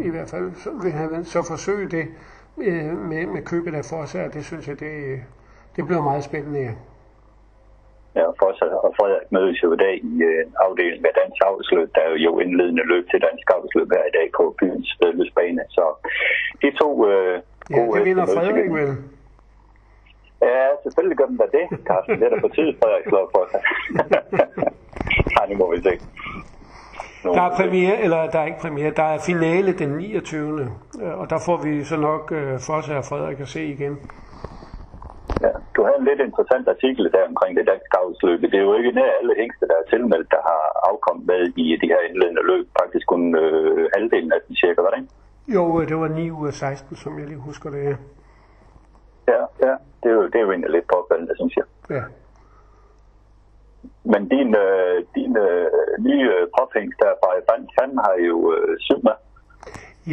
i hvert fald, så vil han så forsøge det med, med købet af Fossa, det synes jeg, det, det bliver meget spændende. Ja. Ja, Fossa og Frederik mødes jo i dag i øh, en afdeling med dansk afsløb. Der er jo indledende løb til dansk afsløb her i dag på byens vedløbsbane. Så de to øh, gode... Ja, det vinder Frederik vel. Ja, selvfølgelig gør den da det, Carsten. Det er da på tid, Frederik slår for sig. Nej, nu må vi se. Der er premiere, eller der er ikke premiere, der er finale den 29. Øh, og der får vi så nok for sig, at Frederik at se igen. Ja, du har en lidt interessant artikel der omkring det danske afsløb. Det er jo ikke nær alle hængste, der er tilmeldt, der har afkommet med i de her indledende løb. Faktisk kun øh, halvdelen af den cirka, var det ikke? Jo, det var 9 ud af 16, som jeg lige husker det. Ja, ja det er jo, det er jo egentlig lidt påfaldende, synes jeg. Ja. Men din, øh, din øh, nye påhæng der fra Fandt, han har jo øh, syv med.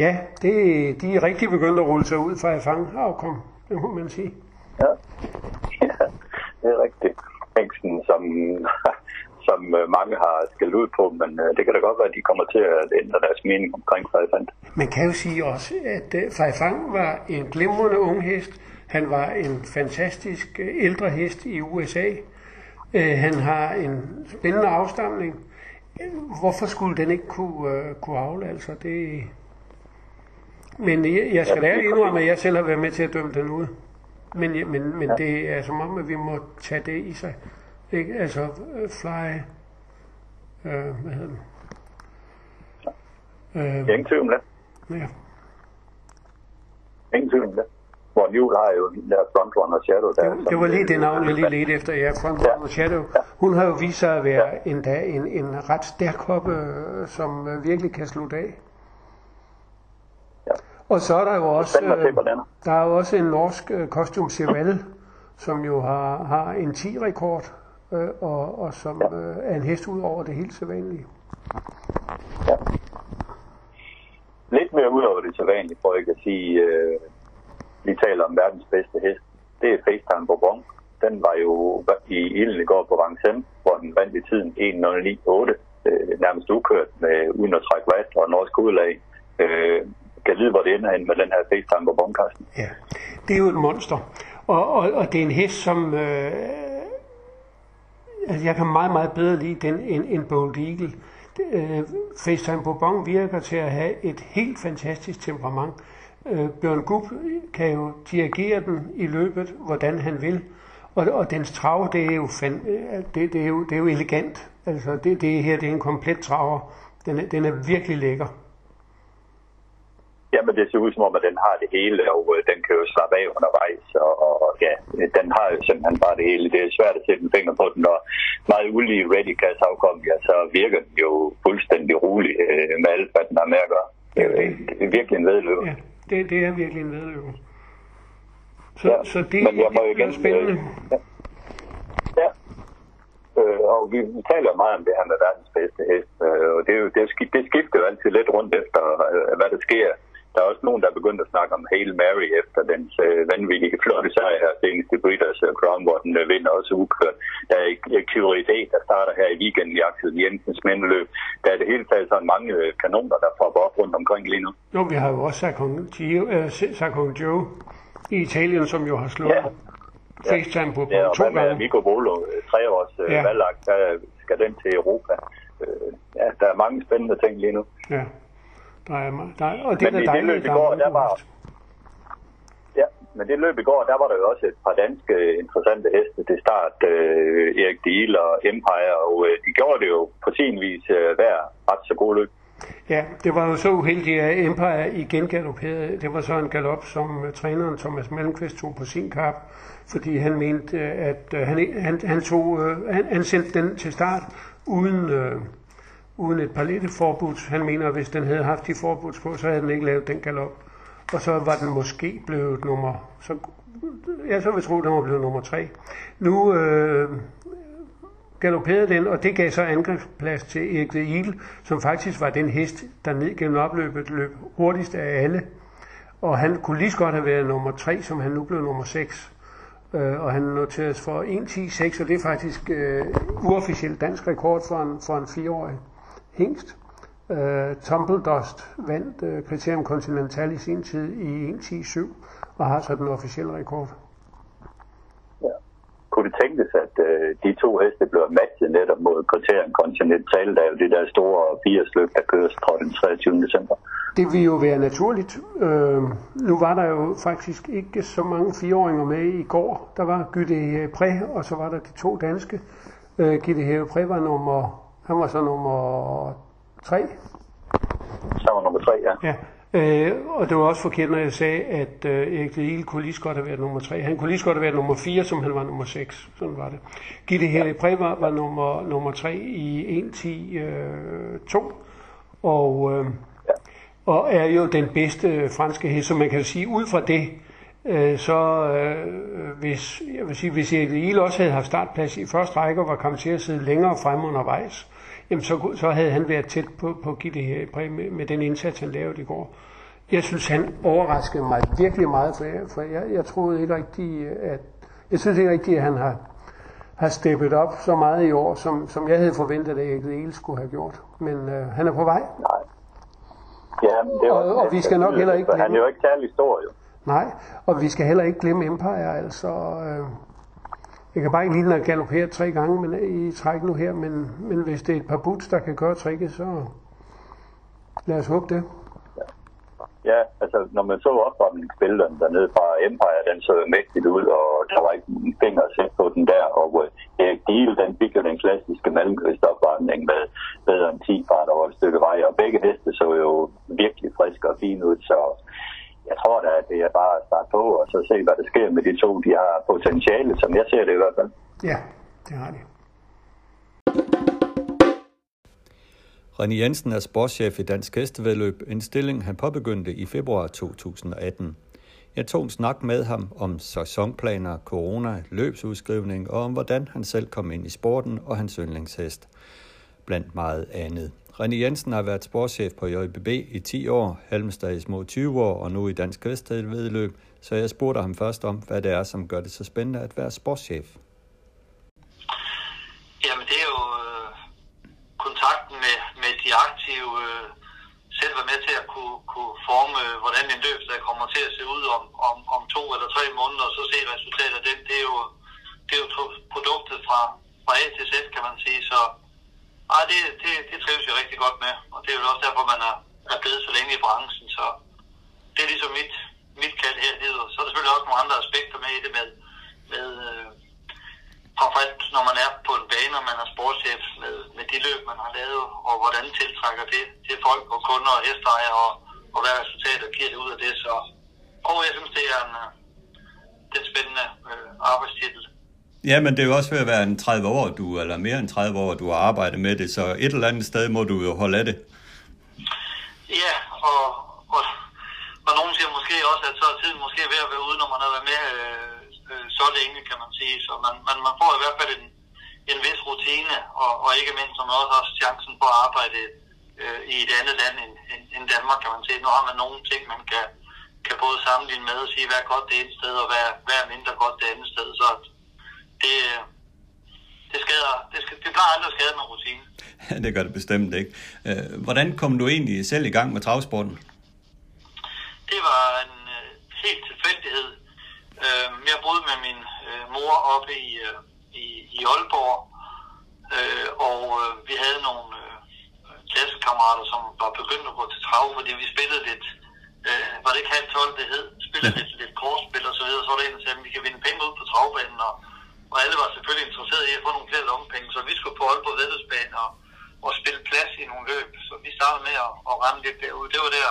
Ja, det, de er rigtig begyndt at rulle sig ud fra Fang afkom, det må man sige. Ja, ja det er rigtigt. Hængsten, som, som øh, mange har skældt ud på, men øh, det kan da godt være, at de kommer til at ændre deres mening omkring Fejfang. Man kan jo sige også, at uh, Fejfang var en glimrende ung hest, han var en fantastisk øh, ældre hest i USA. Øh, han har en spændende afstamning. Hvorfor skulle den ikke kunne, øh, kunne afle? Altså, det... Men jeg, jeg skal da indrømme, at jeg selv har været med til at dømme den ud. Men, men, men det er som om, at vi må tage det i sig. Ikke? Altså øh, fly... Øh, hvad hedder den? Øh, Ingen tvivl om det. Ja. Ingen tvivl om det. Hvor New har jo den der frontrunner Shadow. Der, det, det var lige det navn, jeg lige ledte efter. Ja, frontrunner ja. Shadow. Hun har jo vist sig at være ja. endda en, en ret stærk hoppe, øh, som øh, virkelig kan slutte af. Og så er der jo også, der er jo også en norsk uh, Costume Cheval, som jo har, har en 10-rekord, øh, og, og som ja. øh, er en hest ud over det helt sædvanlige. Ja. Lidt mere ud over det sædvanlige, for jeg kan sige, øh, vi taler om verdens bedste hest. Det er FaceTime Bourbon. Den var jo i ilden i går på 5, hvor den vandt i tiden 1.09.8, øh, nærmest ukørt med uden at trække vat og norsk udlag. Øh, kan vide, hvor det ender hen med den her FaceTime på Carsten. Ja, det er jo et monster. Og, og, og det er en hest, som... Øh, altså jeg kan meget, meget bedre lide den end, end Bold Eagle. Øh, FaceTime Bourbon virker til at have et helt fantastisk temperament. Øh, Bjørn Gub kan jo dirigere den i løbet, hvordan han vil. Og, og dens trav, det er jo, fan, øh, det, det er jo, det er jo elegant. Altså det, det her, det er en komplet traver. Den er, den er virkelig lækker. Jamen, det ser ud som om, at den har det hele, og øh, den kan jo slappe af undervejs, og, og ja, den har jo simpelthen bare det hele. Det er svært at sætte en finger på den, og meget ulige ready cash afkom, ja, så virker den jo fuldstændig rolig øh, med alt, hvad den har med at gøre. Det er, det er virkelig en vedløber. Ja, det, det er virkelig en vedløber. Så, ja, så det, men jeg må det igen, spændende. Øh, ja. ja. Øh, og vi taler meget om det her med verdens bedste hest, øh, og det, er jo, det, det skifter jo altid lidt rundt efter, øh, hvad der sker der er også nogen, der er begyndt at snakke om Hail Mary efter den øh, vanvittige flotte sejr her senest i Breeders uh, Crown, hvor den øh, vinder også ukørt. Der er Curiosité, der starter her i weekenden i Axel Jensens mændeløb. Der er det hele taget sådan mange øh, kanoner, der får op rundt omkring lige nu. Jo, vi har jo også Sakon, Gio, øh, Joe i Italien, som jo har slået ja. FaceTime på, på ja, to gange. Ja, Mico Volo, øh, tre års øh, ja. valglagt, der skal den til Europa. Øh, ja, der er mange spændende ting lige nu. Ja. Der er, der er, og det men er i det løb i går, der var, ja, men det løb i går, der var der jo også et par danske interessante heste til start. Øh, Erik Diel og Empire, og øh, de gjorde det jo på sin vis øh, hver ret så god løb. Ja, det var jo så uheldigt, at Empire igen galopperede. Det var så en galop, som uh, træneren Thomas Malmqvist tog på sin kap, fordi han mente, at uh, han, han, han, tog, han, han sendte den til start uden, uh, uden et paletteforbud. Han mener, at hvis den havde haft de forbuds på, så havde den ikke lavet den galop. Og så var den måske blevet nummer... Så, ja, så vil tro, at den var blevet nummer tre. Nu øh, galopperede den, og det gav så angrebsplads til Erik de Ile, som faktisk var den hest, der ned gennem opløbet løb hurtigst af alle. Og han kunne lige så godt have været nummer 3, som han nu blev nummer 6. Øh, og han noteres for 1.10.6, og det er faktisk øh, uofficielt dansk rekord for en, for en fireårig hængst. Uh, Tumbledust vandt uh, Criterium Continental i sin tid i 1.10.7 og har så den officielle rekord. Ja. Kunne det tænkes, at uh, de to heste blev matchet netop mod Criterium Continental, der er jo det der store 80 løb, der køres fra den 23. december? Det vil jo være naturligt. Uh, nu var der jo faktisk ikke så mange fireåringer med i går. Der var Gytte Præ, og så var der de to danske. Uh, Gytte Præ var nummer han var så nummer tre. Så var nummer tre, ja. Ja, øh, og det var også forkert, når jeg sagde, at øh, Erik Lille kunne lige så godt have været nummer 3. Han kunne lige så godt have været nummer 4, som han var nummer 6. Sådan var det. Gitte Hele Præ var, var nummer, nummer 3 i 1.10.2. Øh, 2. og, øh, ja. og er jo den bedste franske hest, så man kan sige, ud fra det, øh, så øh, hvis, jeg vil sige, hvis Erik Lille også havde haft startplads i første række og var kommet til at sidde længere frem undervejs, jamen så, så havde han været tæt på, på at give det her præg med, med den indsats, han lavede i går. Jeg synes, han overraskede mig virkelig meget, for jeg, for jeg, jeg troede ikke rigtigt, at... Jeg synes ikke rigtigt, at han har, har steppet op så meget i år, som, som jeg havde forventet, at Erik Lille skulle have gjort. Men øh, han er på vej. Nej. Ja, det og, og vi skal nok heller ikke glemme... Han er jo ikke særlig stor, jo. Nej, og vi skal heller ikke glemme Empire, altså... Øh, jeg kan bare ikke lide, at galopere tre gange men, øh, i træk nu her, men, men hvis det er et par boots, der kan gøre tricket, så lad os håbe det. Ja, altså når man så opvarmningsbillederne dernede fra Empire, den så mægtigt ud, og der var ikke en finger at sætte på den der, og uh, Erik Diel, den fik jo den klassiske mellemkvistopvarmning med bedre end 10 grader over et stykke vej, og begge heste så jo virkelig friske og fine ud, så jeg tror da, at det er bare at starte på, og så se, hvad der sker med de to. De har potentiale, som jeg ser det i hvert fald. Ja, det har de. René Jensen er sportschef i Dansk Hestevedløb, en stilling han påbegyndte i februar 2018. Jeg tog en snak med ham om sæsonplaner, corona, løbsudskrivning og om hvordan han selv kom ind i sporten og hans yndlingshest, blandt meget andet. René Jensen har været sportschef på JBB i 10 år, Halmstad i små 20 år og nu i Dansk Hestevedløb, så jeg spurgte ham først om, hvad det er, som gør det så spændende at være sportschef. Jamen det er jo øh, kontakten med, med de aktive øh, selv være med til at kunne, kunne forme, øh, hvordan en løbsdag kommer til at se ud om, om, om to eller tre måneder, og så se resultatet af den. Det er jo, det er jo produktet fra, fra A til Z, kan man sige. Så ej, det, det, det trives jeg rigtig godt med, og det er jo også derfor, man er, er blevet så længe i branchen. Så det er ligesom mit, mit kald her. Så er der selvfølgelig også nogle andre aspekter med i det med, med øh, alt når man er på en bane, og man er sportschef med, med de løb, man har lavet, og hvordan tiltrækker det til folk og kunder og hesteejere, og, og hvad resultater giver det ud af det. Så, og jeg synes, det er en, øh, det er en spændende øh, arbejdstitel. Ja, men det er jo også ved at være en 30 år, du, eller mere end 30 år, du har arbejdet med det, så et eller andet sted må du jo holde af det. Ja, og, og, og nogen siger måske også, at så er tiden måske ved at være ude, når man har været med øh, øh, så længe, kan man sige. Så man, man, man får i hvert fald en, en vis rutine, og, og ikke mindst når man også har chancen på at arbejde øh, i et andet land end, end, end Danmark, kan man sige. Nu har man nogle ting, man kan, kan både sammenligne med og sige, hvad er godt det ene sted, og hvad, hvad er mindre godt det andet sted. Så det, det, skader, det, skal, det plejer aldrig at skade med rutine. det gør det bestemt ikke. Øh, hvordan kom du egentlig selv i gang med travsporten? Det var en øh, helt tilfældighed. Øh, jeg boede med min øh, mor oppe i, øh, i, i Aalborg, øh, og øh, vi havde nogle øh, klassekammerater, som var begyndt at gå til trav, fordi vi spillede lidt, øh, var det ikke halv 12, det hed, spillede lidt, lidt kortspil og så videre, så var det en, der sagde, at vi kan vinde penge ud på travbanen, og, og alle var selvfølgelig interesserede i at få nogle flere lommepenge, så vi skulle på Aalborg Vældesbane og, og spille plads i nogle løb, så vi startede med at, at ramme lidt derude. Det var der,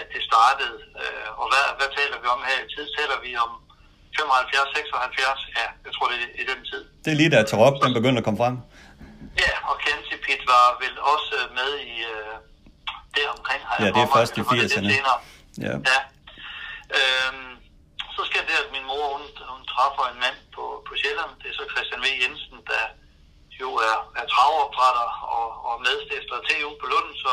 at det startede, øh, og hvad, hvad taler vi om her i tid? Taler vi om 75, 76, ja, jeg tror det er i den tid. Det er lige da Tarok, den begynder at komme frem. Ja, og Kenzie Pitt var vel også med i uh, det omkring. Ja, det er først i 80'erne. Ja. ja. Øhm, så sker det, at min mor, hun, hun træffer en mand på, på Sjælland. Det er så Christian V. Jensen, der jo er, er travopdrætter og, og medstifter af TU på Lunden, så,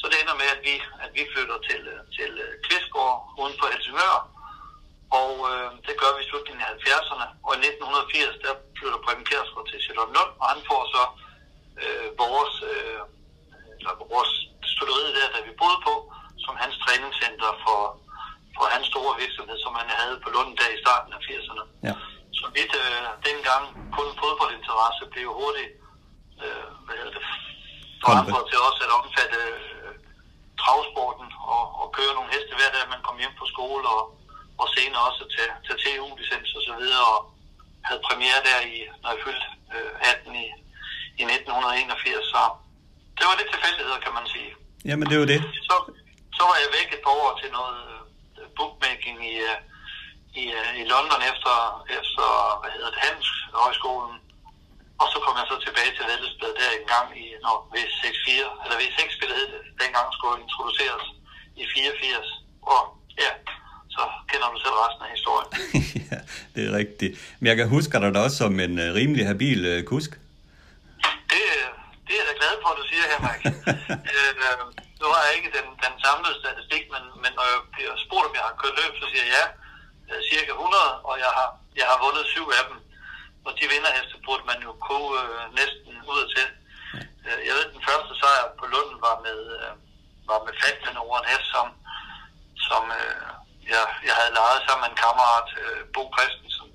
så det ender med, at vi, at vi flytter til, til øh, Kvistgård uden for Helsingør, og øh, det gør vi i slutningen af 70'erne. Og i 1980, der flytter Preben Kjærsgaard til Charlottenlund, og han får så øh, vores, øh, eller vores studeriet der, der vi boede på, som hans træningscenter for, for hans store virksomhed, som han havde på der i starten af 80'erne. Ja. Så vidt øh, dengang kun fodboldinteresse blev hurtigt øh, hvad hedder det, forandret til også at omfatte øh, travsporten og, og køre nogle heste hver dag, man kom hjem på skole og og senere også til, til TU-licens og så videre, og havde premiere der i, når jeg fyldte øh, 18 i, i 1981, så det var lidt tilfældigheder, kan man sige. Jamen, det var det. Så, så var jeg væk et par år til noget øh, bookmaking i, øh, i, øh, i London efter, efter hvad hedder det, Handelshøjskolen, og så kom jeg så tilbage til Vældesbad der en gang i, når V6-4, eller V6 spillet hed det, dengang skulle introduceres i 84. Og ja, så kender du selv resten af historien. ja, det er rigtigt. Men jeg kan huske dig da også som en uh, rimelig habil kusk. Det, det er jeg da glad for, at du siger, Henrik. øh, nu har jeg ikke den, den samlede statistik, men, men når jeg bliver spurgt, om jeg har kørt løb, så siger jeg ja, øh, cirka 100, og jeg har, jeg har vundet syv af dem. Og de vinderheste burde man jo koge øh, næsten ud til. Ja. Jeg ved, den første sejr på Lunden var med, øh, var med Fatman over en hest, som, som øh, jeg, jeg havde lejet sammen med en kammerat, øh, Bo Christensen.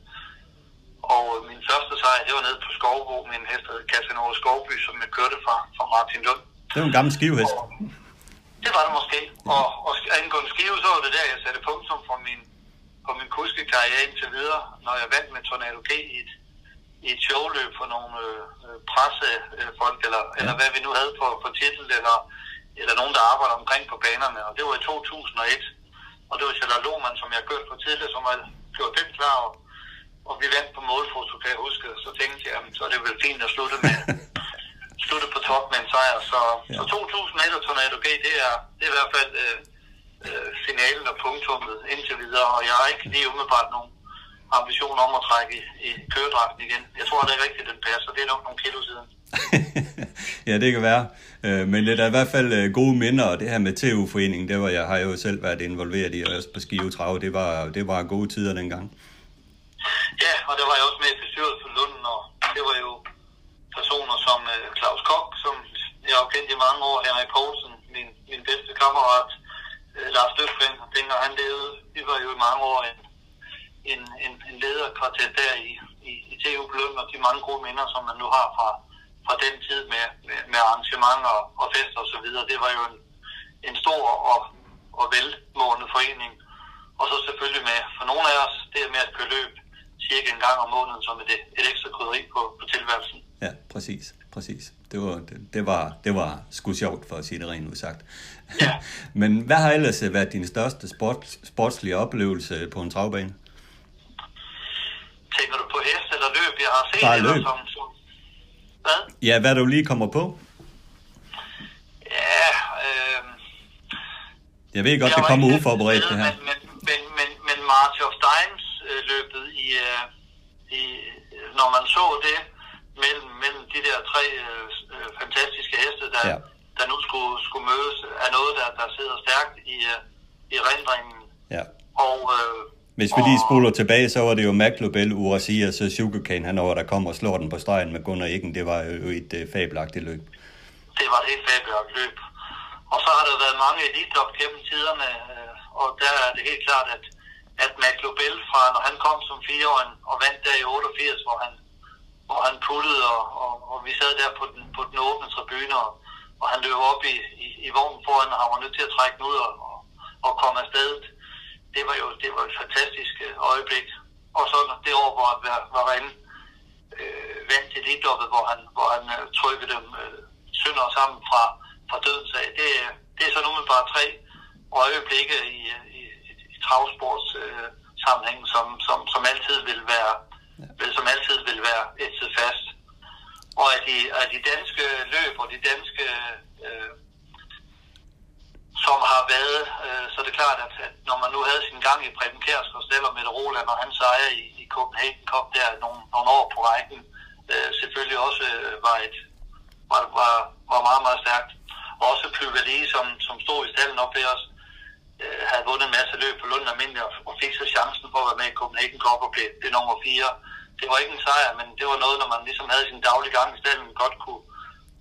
Og min første sejr, det var nede på Skovbo med en hest, der hed Casanova Skovby, som jeg kørte fra, fra Martin Lund. Det var en gammel skivehest. Og, Det var det måske. Og, og angående skive, så var det der, jeg satte punktum for min, på min kuskekarriere indtil videre, når jeg vandt med Tornado G i et, i et showløb for nogle øh, pressefolk, eller, ja. eller hvad vi nu havde på, på titel, eller, eller nogen, der arbejder omkring på banerne. Og det var i 2001. Og det var Charlotte Lohmann, som jeg kørte på tidligere, som havde gjort den klar. Og, og vi vandt på målfoto, kan jeg huske. Så tænkte jeg, jamen, så er det vel fint at slutte med, slutte på top med en sejr. Så, ja. så 2001 og Tornado G, det er, det er i hvert fald øh, øh, finalen og punktummet indtil videre. Og jeg har ikke lige umiddelbart nogen ambition om at trække i, køredragten igen. Jeg tror, det er rigtigt, den passer. Det er nok nogle kilo siden. ja, det kan være. Øh, men det er i hvert fald øh, gode minder, og det her med TU-foreningen, det var jeg har jo selv været involveret i, også på Skive Trav, det var, det var gode tider dengang. Ja, og der var jeg også med i bestyrelsen for Lunden, og det var jo personer som uh, Claus Kok, som jeg har kendt i mange år, Henrik Poulsen, min, min bedste kammerat, uh, Lars Løfgren, dengang han levede, vi var jo i mange år en, en, en, en lederkvartet der i, i, i TU Lunden, og de mange gode minder, som man nu har fra, fra den tid med, med, med arrangementer og fester og så videre. Det var jo en, en stor og, og velmående forening. Og så selvfølgelig med, for nogle af os, det med at køre løb cirka en gang om måneden som et, et ekstra krydderi på, på tilværelsen. Ja, præcis. Præcis. Det var, det, det var, det var sgu sjovt, for at sige det rent udsagt. Ja. Men hvad har ellers været din største sport, sportslige oplevelse på en travbane? Tænker du på hest eller løb? Jeg har set Bare løb. Eller som, som, hvad? Ja, hvad du lige kommer på? Ja, øh... Jeg ved godt, det kommer uforberedt, det her. Men, men, men, men, men March of Dimes øh, løbet i, øh, i, når man så det mellem, mellem de der tre øh, øh, fantastiske heste, der, ja. der nu skulle, skulle mødes, er noget, der, der sidder stærkt i, øh, i rendringen. Ja. Og øh, hvis vi lige spoler tilbage, så var det jo Maglobel, Urasi og så Sugarcane, han over, der kommer og slår den på stregen med Gunnar Eggen. Det var jo et uh, fabelagtigt løb. Det var et helt fabelagtigt løb. Og så har der været mange elitop gennem tiderne, øh, og der er det helt klart, at, at Maglobel fra, når han kom som fireårig og vandt der i 88, hvor han, hvor han puttede, og, og, og vi sad der på den, på den åbne tribune, og, og han løb op i, i, i vognen foran, og han var nødt til at trække den ud og, og, og komme afsted det var jo det var et fantastisk øh, øjeblik. Og så det år, hvor Varenne øh, vandt elitloppet, hvor han, hvor han øh, trykkede dem øh, sønder sammen fra, fra dødens af. Det, øh, det er så nu bare tre øjeblikke i, øh, i, i travsports øh, sammenhæng, som, som, som altid vil være vil som altid vil være et fast. Og at de, at de danske løb og de danske øh, som har været, øh, så det er klart, at, at når man nu havde sin gang i Preben Kjærsgaard Stell og Mette Roland og han sejr i, i Copenhagen Cup der nogle, nogle år på rækken, øh, selvfølgelig også øh, var, et, var, var, var meget, meget stærkt. Og også Plyvali, som, som stod i stallen op ved os, øh, havde vundet en masse løb på Lund Almindelig og, og fik så chancen for at være med i Copenhagen Cup og blev, det nummer 4. Det var ikke en sejr, men det var noget, når man ligesom havde sin daglige gang i stallen, godt kunne,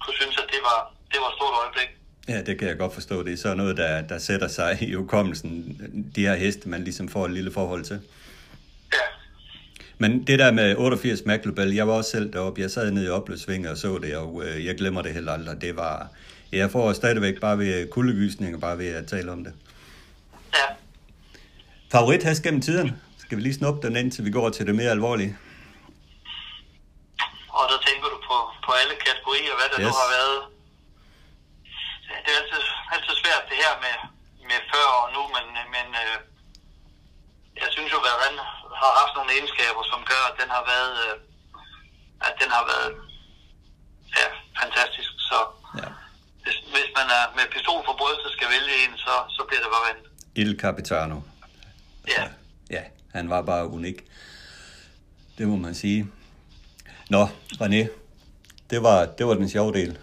kunne synes, at det var, det var et stort øjeblik. Ja, det kan jeg godt forstå. Det er sådan noget, der, der sætter sig i hukommelsen. De her heste, man ligesom får et lille forhold til. Ja. Men det der med 88 McLobel, jeg var også selv deroppe. Jeg sad nede i Opløsvinge og så det, og øh, jeg glemmer det heller aldrig. Det var... Jeg får stadigvæk bare ved kuldegysninger, bare ved at tale om det. Ja. Favorit her gennem tiden? Skal vi lige snuppe den ind, til vi går til det mere alvorlige? Og der tænker du på, på alle kategorier, hvad der yes. nu har været det er altid, altid svært det her med, med før og nu, men, men øh, jeg synes jo, at Rennes har haft nogle egenskaber, som gør, at den har været, øh, at den har været ja, fantastisk. Så ja. hvis, hvis man er med pistol for brystet skal vælge en, så, så bliver det bare Rennes. Il Capitano. Ja. Ja, han var bare unik. Det må man sige. Nå, René, det var, det var den sjove del.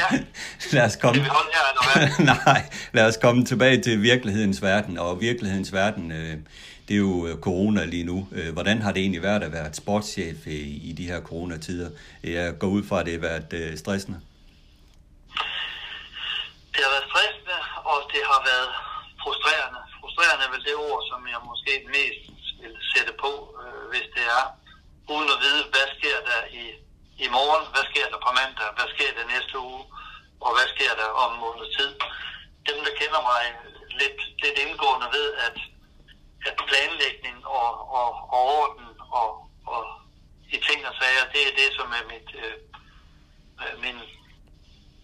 Ja, lad os komme... det holde her, eller hvad? Nej, lad os komme tilbage til virkelighedens verden. Og virkelighedens verden, øh, det er jo øh, corona lige nu. Øh, hvordan har det egentlig været at være sportschef i de her coronatider? Jeg går ud fra, at det har været stressende. Det har været stressende, og det har været frustrerende. Frustrerende er vel det ord, som jeg måske mest vil sætte på, hvis det er, uden at vide, hvad sker der i i morgen, hvad sker der på mandag, hvad sker der næste uge, og hvad sker der om en måneds tid. dem, der kender mig lidt, lidt indgående ved, at, at planlægning og, og, og orden og, og i ting og sager, det er det, som er mit, øh, min,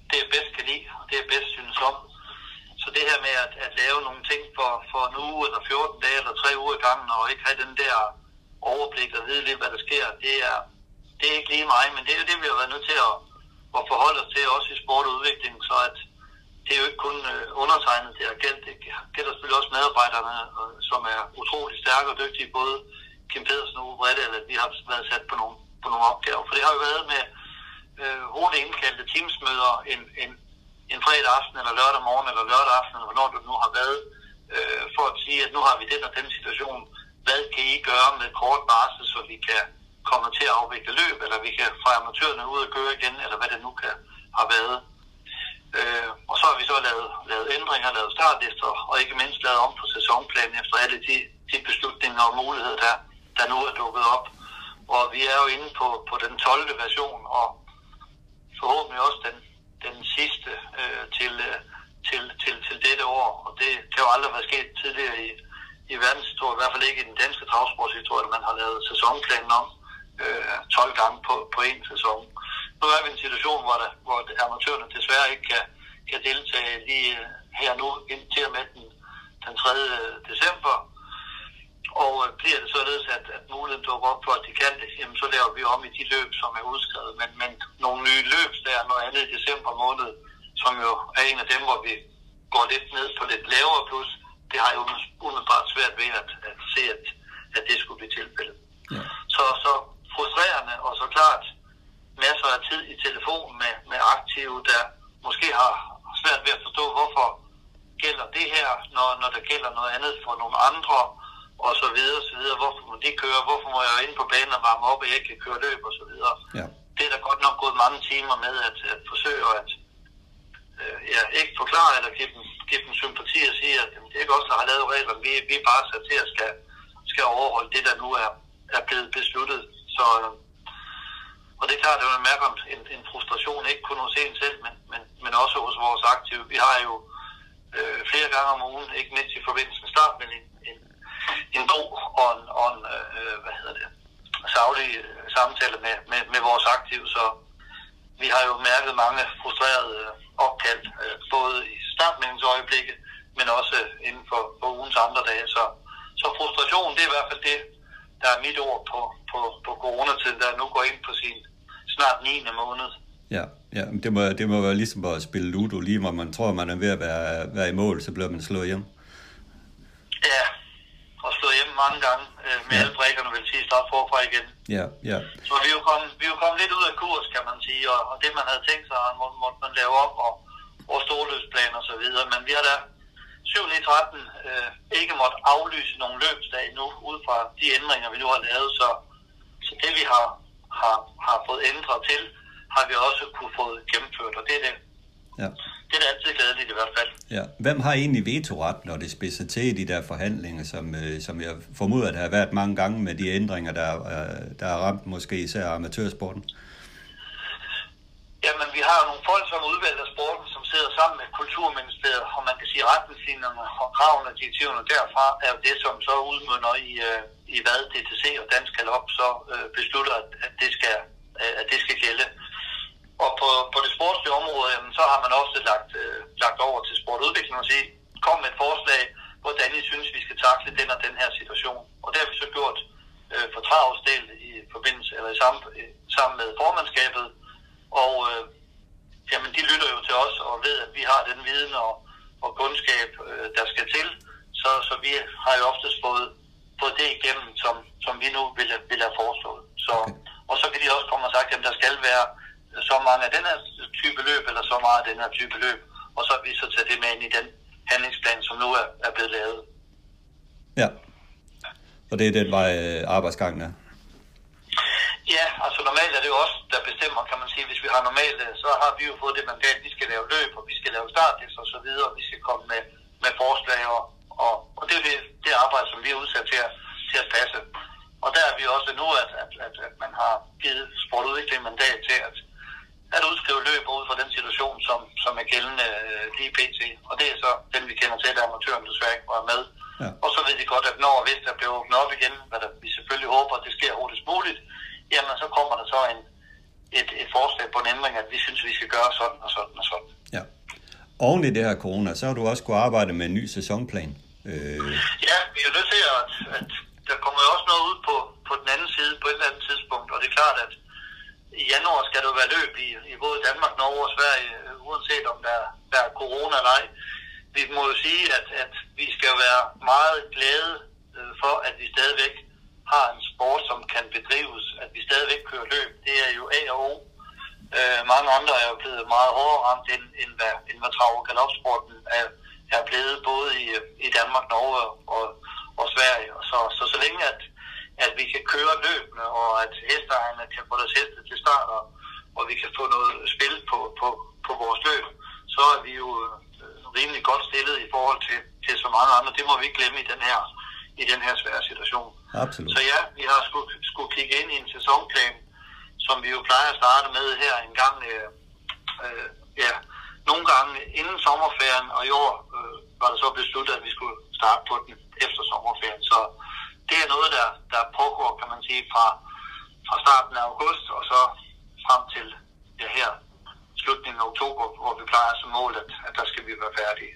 det jeg bedst kan lide, og det jeg bedst synes om. Så det her med at, at lave nogle ting for, for en uge, eller 14 dage, eller 3 uger i gangen, og ikke have den der overblik og vide lidt, hvad der sker, det er, det er ikke lige mig, men det er jo det, vi har været nødt til at, at forholde os til, også i sport og udvikling, så at det er jo ikke kun øh, undertegnet, det har gældt, det gælder selvfølgelig også medarbejderne, som er utrolig stærke og dygtige, både Kim Pedersen og Uwe eller eller vi har været sat på nogle, på nogle opgaver. For det har jo været med øh, hurtigt indkaldte teamsmøder en, en, en fredag aften, eller lørdag morgen, eller lørdag aften, eller hvornår du nu har været, øh, for at sige, at nu har vi den og den situation. Hvad kan I gøre med kort varsel, så vi kan kommer til at afvikle løb, eller vi kan få amatørerne ud og køre igen, eller hvad det nu kan have været. Øh, og så har vi så lavet, lavet ændringer, lavet startlister, og ikke mindst lavet om på sæsonplanen efter alle de, de beslutninger og muligheder, der, der nu er dukket op. Og vi er jo inde på, på den 12. version, og forhåbentlig også den, den sidste øh, til, øh, til, til, til dette år. Og det kan jo aldrig være sket tidligere i, i verdenshistorien, i hvert fald ikke i den danske travsportshistorie, at man har lavet sæsonplanen om øh, 12 gange på, på en sæson. Nu er vi i en situation, hvor, der, hvor amatørerne desværre ikke kan, kan deltage lige øh, her nu indtil med den, den 3. december. Og øh, bliver det således, at, at muligheden dukker op for, at de kan det, jamen så laver vi om i de løb, som er udskrevet. Men, men nogle nye løb, der er noget andet i december måned, som jo er en af dem, hvor vi går lidt ned på lidt lavere plus, det har jo umiddelbart svært ved at, at se, at, at det skulle blive tilfældet. Ja. Så, så frustrerende, og så klart masser af tid i telefon med, med aktive, der måske har svært ved at forstå, hvorfor gælder det her, når, når der gælder noget andet for nogle andre, og så videre, og så videre. Hvorfor må de køre? Hvorfor må jeg ind på banen og varme op, og jeg ikke kan køre løb, og så videre. Ja. Det er der godt nok gået mange timer med at, at forsøge at øh, ja, ikke forklare eller give dem, give dem sympati og sige, at det er ikke os, der har lavet reglerne. Vi, vi er bare sat til at skal, skal overholde det, der nu er, er blevet besluttet. Så, øhm, og det er klart, at man mærker en, en frustration, ikke kun hos en selv, men, men, men også hos vores aktive. Vi har jo øh, flere gange om ugen, ikke mindst i forbindelse med start, men en, en, en god og en, og en øh, hvad hedder det, savlig øh, samtale med, med, med vores aktive, så vi har jo mærket mange frustrerede øh, opkald, øh, både i startmeldingsøjeblikket, men også øh, inden for, for ugens andre dage. Så, så frustration, det er i hvert fald det, der er mit ord på, på, på coronatiden, der nu går ind på sin snart 9. måned. Ja, ja det, må, det må være ligesom at spille Ludo, lige hvor man tror, man er ved at være, være i mål, så bliver man slået hjem. Ja, og slået hjem mange gange øh, med ja. alle brækkerne, vil sige, starte forfra igen. Ja, ja. Så vi er jo kommet, vi er jo kommet lidt ud af kurs, kan man sige, og, og det man havde tænkt sig, må, måtte man lave op, og, og storløbsplan og så videre, men vi har da 7. 13 øh, ikke måtte aflyse nogle løbsdage nu, ud fra de ændringer, vi nu har lavet, så, så det vi har, har, har fået ændret til, har vi også kunne få gennemført, og det er det. Ja. Det er da altid glædeligt i hvert fald. Ja. Hvem har egentlig vetoret, når det spidser til i de der forhandlinger, som, øh, som jeg formoder, at der har været mange gange med de ændringer, der, øh, der har ramt måske især amatørsporten? Jamen, vi har jo nogle folk, som er udvalgt af sporten, som sidder sammen med Kulturministeriet, og man kan sige, retningslinjerne og kravene og direktiverne derfra er jo det, som så udmønder i, øh, i hvad DTC og Dansk Galop så øh, beslutter, at, at, det skal, øh, at det skal gælde. Og på, på det sportslige område, jamen, så har man også lagt, øh, lagt over til sportudvikling og sige, kom med et forslag, hvordan I synes, vi skal takle den og den her situation. Og det har vi så gjort øh, for travsdel i forbindelse, eller i sammen, øh, sammen med formandskabet, og øh, jamen, de lytter jo til os og ved, at vi har den viden og, og kundskab, øh, der skal til. Så, så vi har jo oftest fået, fået det igennem, som, som vi nu vil, vil have foreslået. Så. Og så kan de også komme og sagt, at der skal være så mange af den her type løb, eller så meget af den her type løb. Og så har vi så taget det med ind i den handlingsplan, som nu er, er blevet lavet. Ja, og det er den vej øh, arbejdsgangen er. Ja, altså normalt er det jo også, der bestemmer, kan man sige. Hvis vi har normalt, øh, så har vi jo fået det mandat, vi skal lave løb, og vi skal lave startlist og så videre, og vi skal komme med, med forslag, og, og, og det er det, det arbejde, som vi er udsat til at, til at passe. Og der er vi også nu, at, at, at, at man har givet sportudvikling mandat til at, at udskrive løb ud fra den situation, som, som er gældende øh, lige pt. Og det er så den, vi kender til, der amatøren desværre ikke var med. Ja. Og så ved de godt, at når hvis der bliver åbnet op igen, hvad der, vi selvfølgelig håber, at det sker hurtigst muligt, så en, et, et forslag på en ændring, at vi synes, vi skal gøre sådan og sådan og sådan. Ja. Oven i det her corona, så har du også kunne arbejde med en ny sæsonplan. Øh... Ja, vi er nødt til at, at der kommer jo også noget ud på, på den anden side på et eller andet tidspunkt, og det er klart, at i januar skal der være løb i, i både Danmark, Norge og Sverige, uanset om der, der er corona eller ej. Vi må jo sige, at, at vi skal være meget glade øh, for, at vi stadigvæk har en sport, som kan bedrives, at vi stadigvæk kører løb. Det er jo A og O. Øh, mange andre er jo blevet meget hårdere ramt, end, end hvad, end hvad trav- og galopsporten er, er blevet, både i, i Danmark, Norge og, og Sverige. Så, så så længe at, at vi kan køre løbende, og at hesteejerne kan få deres heste til start, og, og vi kan få noget spil på, på, på vores løb, så er vi jo øh, rimelig godt stillet i forhold til, til så mange andre. Det må vi ikke glemme i den her, i den her svære situation. Absolut. Så ja, vi har skulle, skulle kigge ind i en sæsonplan, som vi jo plejer at starte med her en gang, øh, øh, ja, nogle gange inden sommerferien, og i år øh, var det så besluttet, at vi skulle starte på den efter sommerferien. Så det er noget, der, der pågår, kan man sige, fra, fra starten af august og så frem til ja, her slutningen af oktober, hvor vi plejer som mål, at, at der skal vi være færdige.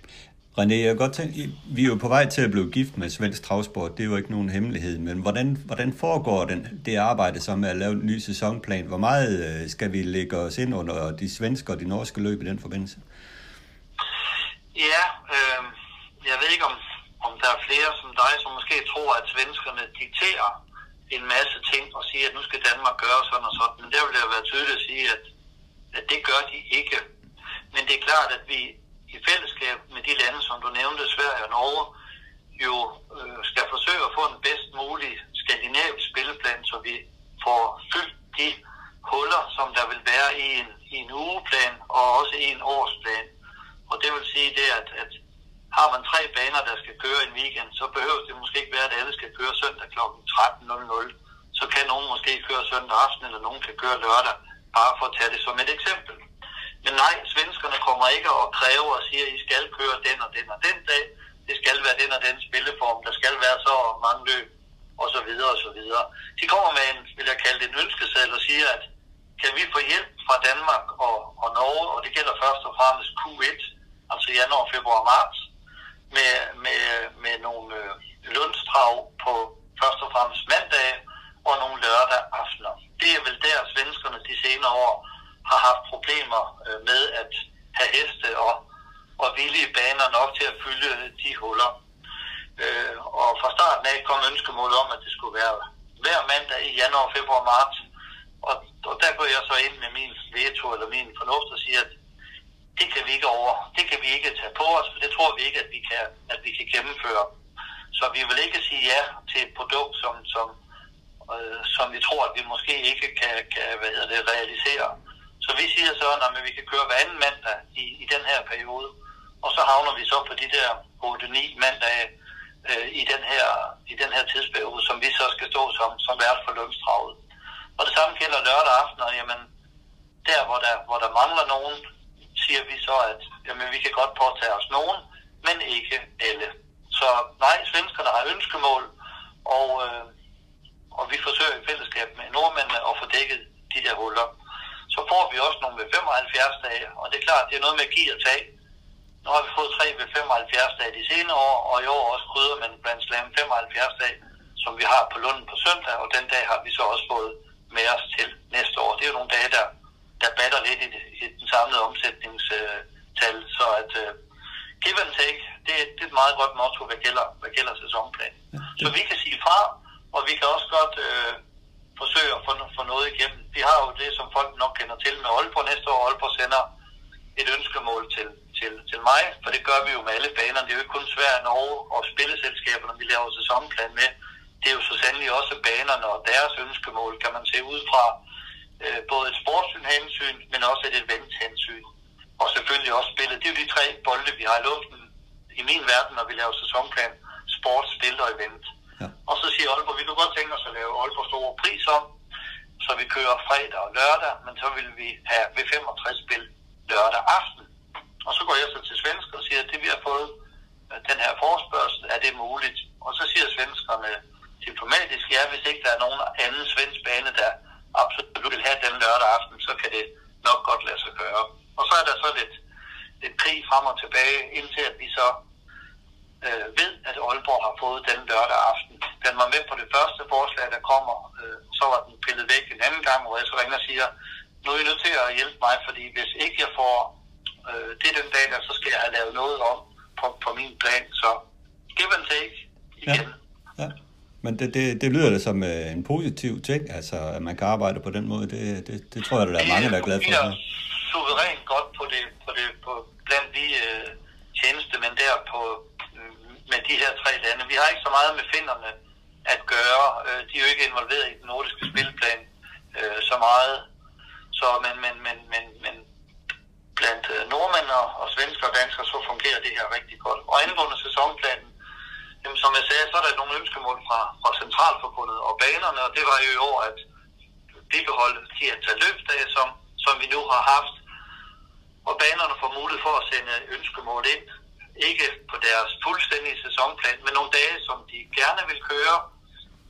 René, jeg godt tænke, vi er jo på vej til at blive gift med svensk travsport, det er jo ikke nogen hemmelighed, men hvordan, hvordan foregår den, det arbejde, som er at lave en ny sæsonplan? Hvor meget øh, skal vi lægge os ind under de svenske og de norske løb i den forbindelse? Ja, øh, jeg ved ikke, om, om der er flere som dig, som måske tror, at svenskerne dikterer en masse ting og siger, at nu skal Danmark gøre sådan og sådan. Men der vil jeg være tydeligt at sige, at, at det gør de ikke. Men det er klart, at vi i fællesskab med de lande, som du nævnte, Sverige og Norge, jo øh, skal forsøge at få en bedst mulig skandinavisk spilleplan, så vi får fyldt de huller, som der vil være i en, i en ugeplan og også i en årsplan. Og det vil sige det, at, at har man tre baner, der skal køre en weekend, så behøver det måske ikke være, at alle skal køre søndag kl. 13.00. Så kan nogen måske køre søndag aften, eller nogen kan køre lørdag, bare for at tage det som et eksempel. Men nej, svenskerne kommer ikke og kræver og siger, at I skal køre den og den og den dag. Det skal være den og den spilleform. Der skal være så mange løb, og så videre og så videre. De kommer med en, vil jeg kalde det en ønskeseddel og siger, at kan vi få hjælp fra Danmark og, og Norge, og det gælder først og fremmest Q1, altså januar, februar, marts, med, med, med nogle øh, lønstrav på først og fremmest mandag og nogle lørdag aftener. Det er vel der, svenskerne de senere år har haft problemer øh, med at have heste og, og villige baner nok til at fylde de huller. Øh, og fra starten af kom ønskemålet om, at det skulle være hver mandag i januar, februar, marts. Og, og der går jeg så ind med min veto eller min fornuft og siger, at det kan vi ikke over, det kan vi ikke tage på os, for det tror vi ikke, at vi kan, at vi kan gennemføre. Så vi vil ikke sige ja til et produkt, som, som, øh, som vi tror, at vi måske ikke kan, kan hvad hedder det, realisere. Så vi siger så, at vi kan køre hver anden mandag i, i den her periode, og så havner vi så på de der 8-9 mandage øh, i, den her, i den her tidsperiode, som vi så skal stå som, som vært for lønstravet. Og det samme gælder lørdag aften, og jamen, der hvor der, hvor der mangler nogen, siger vi så, at jamen, vi kan godt påtage os nogen, men ikke alle. Så nej, svenskerne har ønskemål, og, øh, og vi forsøger i fællesskab med nordmændene at få dækket de der huller. Så får vi også nogle ved 75 dage, og det er klart, det er noget med at give og tage. Nu har vi fået tre ved 75 dage de senere år, og i år også krydder man blandt Slam 75 dage, som vi har på Lunden på søndag, og den dag har vi så også fået med os til næste år. Det er jo nogle dage, der, der batter lidt i, det, i den samlede omsætningstal, så at uh, give and take, det, det er et meget godt motto, hvad gælder, hvad gælder sæsonplanen. Så vi kan sige fra, og vi kan også godt uh, forsøge at få, få noget igennem. Vi har jo det, som folk nok kender til med Aalborg næste år. Aalborg sender et ønskemål til, til, til mig, for det gør vi jo med alle banerne. Det er jo ikke kun Sverige, Norge og spilleselskaberne, vi laver sæsonplan med. Det er jo så sandelig også banerne og deres ønskemål, kan man se ud fra øh, både et sportshensyn, men også et eventhensyn. Og selvfølgelig også spillet. Det er jo de tre bolde, vi har i luften i min verden, når vi laver sæsonplan. Sport, spil og event. Ja. Og så siger Aalborg, vi kunne godt tænke os at lave Aalborg store pris om, så vi kører fredag og lørdag, men så vil vi have V65-spil lørdag aften. Og så går jeg så til svensker og siger, at det vi har fået, øh, den her forspørgsel, er det muligt? Og så siger svenskerne diplomatisk, ja, hvis ikke der er nogen anden svensk bane, der absolut vil have den lørdag aften, så kan det nok godt lade sig gøre. Og så er der så lidt, lidt krig frem og tilbage, indtil at vi så øh, ved, at Aalborg har fået den lørdag aften. Den var med på det første forslag, der kommer. Øh, så var den pillet væk en anden gang, hvor jeg så ringer og siger, nu er I nødt til at hjælpe mig, fordi hvis ikke jeg får øh, det den dag, der, så skal jeg have lavet noget om på, på min plan. Så give and take igen. Ja. ja. Men det, det, det lyder da som øh, en positiv ting, altså at man kan arbejde på den måde. Det, det, det tror jeg, der er mange, der er glade for. Det er suverænt godt på det, på det på, blandt de øh, tjenestemænd der på, med de her tre lande. Vi har ikke så meget med finderne at gøre. Øh, de er jo ikke involveret i den nordiske spilplan øh, så meget. Så, men, men, men, men, men blandt øh, nordmænd og, og svensker og danskere, så fungerer det her rigtig godt. Og angående sæsonplanen, jamen, som jeg sagde, så er der nogle ønskemål fra, fra Centralforbundet og banerne, og det var jo i år, at bibeholde de antal løbsdage, som, som vi nu har haft. Og banerne får mulighed for at sende ønskemål ind ikke på deres fuldstændige sæsonplan, men nogle dage, som de gerne vil køre,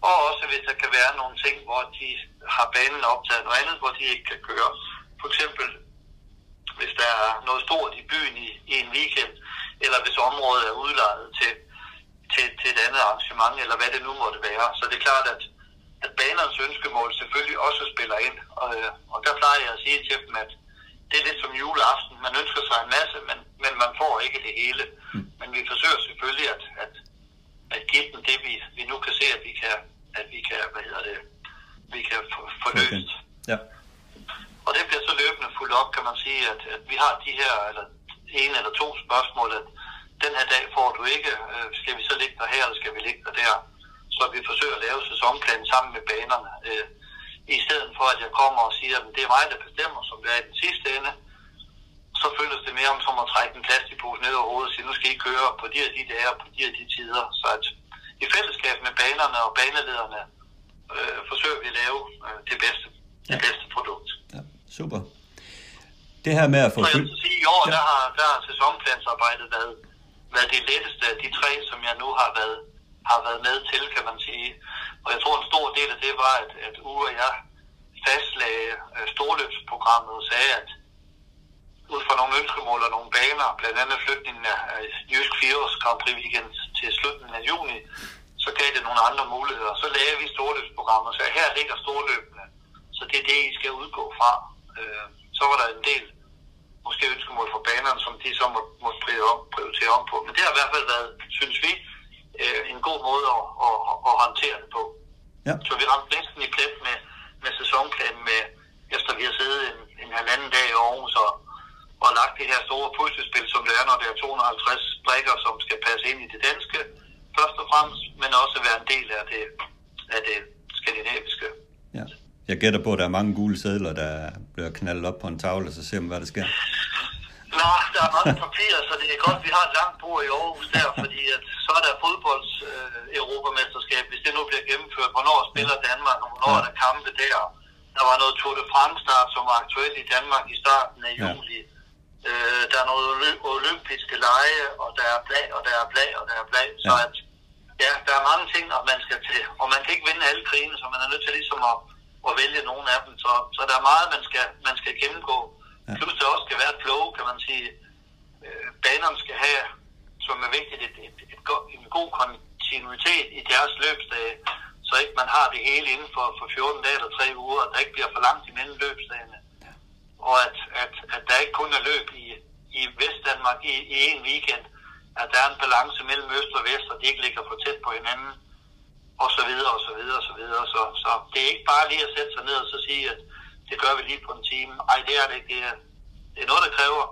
og også hvis der kan være nogle ting, hvor de har banen optaget noget andet, hvor de ikke kan køre. For eksempel, hvis der er noget stort i byen i, i en weekend, eller hvis området er udlejet til, til, til et andet arrangement, eller hvad det nu måtte være. Så det er klart, at, at banernes ønskemål selvfølgelig også spiller ind. Og, øh, og der plejer jeg at sige til dem, at det er lidt som juleaften. Man ønsker sig en masse, men, men man får ikke det hele. Mm. Men vi forsøger selvfølgelig at, at, at give dem det, vi, vi nu kan se, at vi kan, at vi kan, hvad hedder det, vi kan få, få løst. Okay. Ja. Og det bliver så løbende fuldt op, kan man sige, at, at vi har de her, eller en eller to spørgsmål, at den her dag får du ikke, øh, skal vi så ligge der her, eller skal vi ligge der der? Så vi forsøger at lave sæsonplanen sammen med banerne. Øh, i stedet for at jeg kommer og siger, at det er mig, der bestemmer, som det er i den sidste ende, så føles det mere om som at trække en plastikpose ned over hovedet og sige, nu skal I køre på de og de dage og på de og de tider. Så at i fællesskab med banerne og banelederne øh, forsøger vi at lave øh, det bedste, ja. det bedste produkt. Ja, super. Det her med at få... Så jeg vil sige, i år, ja. der, har, der har sæsonplansarbejdet været, været det letteste af de tre, som jeg nu har været, har været med til, kan man sige. Og jeg tror, en stor del af det var, at, at Uwe og jeg fastlagde øh, storløbsprogrammet og sagde, at ud fra nogle ønskemål og nogle baner, blandt andet flytningen af Jysk 4 Grand Prix weekend til slutningen af juni, så gav det nogle andre muligheder. Så lagde vi storløbsprogrammet og sagde, her ligger storløbene, så det er det, I skal udgå fra. Øh, så var der en del måske ønskemål for banerne, som de så må, måtte prioritere om på. Men det har i hvert fald været, synes vi, øh, en god måde at, at, at håndtere det på. Ja. Så vi ramte næsten i plet med, med sæsonplanen, med, efter vi har siddet en, en halvanden dag i Aarhus og, og lagt det her store puslespil, som det er, når det er 250 brikker, som skal passe ind i det danske, først og fremmest, men også være en del af det, af det skandinaviske. Ja. Jeg gætter på, at der er mange gule sædler, der bliver knaldet op på en tavle, så ser man, hvad der sker. Nå, der er mange papirer, så det er godt, at vi har et langt bord i Aarhus der, fordi at, så er der fodbolds øh, Europamesterskab, hvis det nu bliver gennemført. Hvornår spiller Danmark, og hvornår ja. er der kampe der? Der var noget Tour de France start, som var aktuelt i Danmark i starten af juli. Ja. Øh, der er noget olympiske lege, og der er blag, og der er blag, og der er blag. Ja. Så at, ja, der er mange ting, og man skal til. Og man kan ikke vinde alle krigene, så man er nødt til ligesom at, at vælge nogle af dem. Så, så der er meget, man skal, man skal gennemgå. Ja. Plus der også skal være et flow, kan man sige. Øh, banerne skal have, som er vigtigt, et, et, et, et, en god kontinuitet i deres løbsdage, så ikke man har det hele inden for, for 14 dage eller 3 uger, og der ikke bliver for langt imellem løbsdagene. Ja. Og at, at, at der ikke kun er løb i, i Vestdanmark i, i en weekend, at der er en balance mellem øst og vest, og de ikke ligger for tæt på hinanden, og så videre, og så videre, og så videre. Så, så det er ikke bare lige at sætte sig ned og så sige, at det gør vi lige på en time. Ej, det er det ikke. Det er, det er noget, der kræver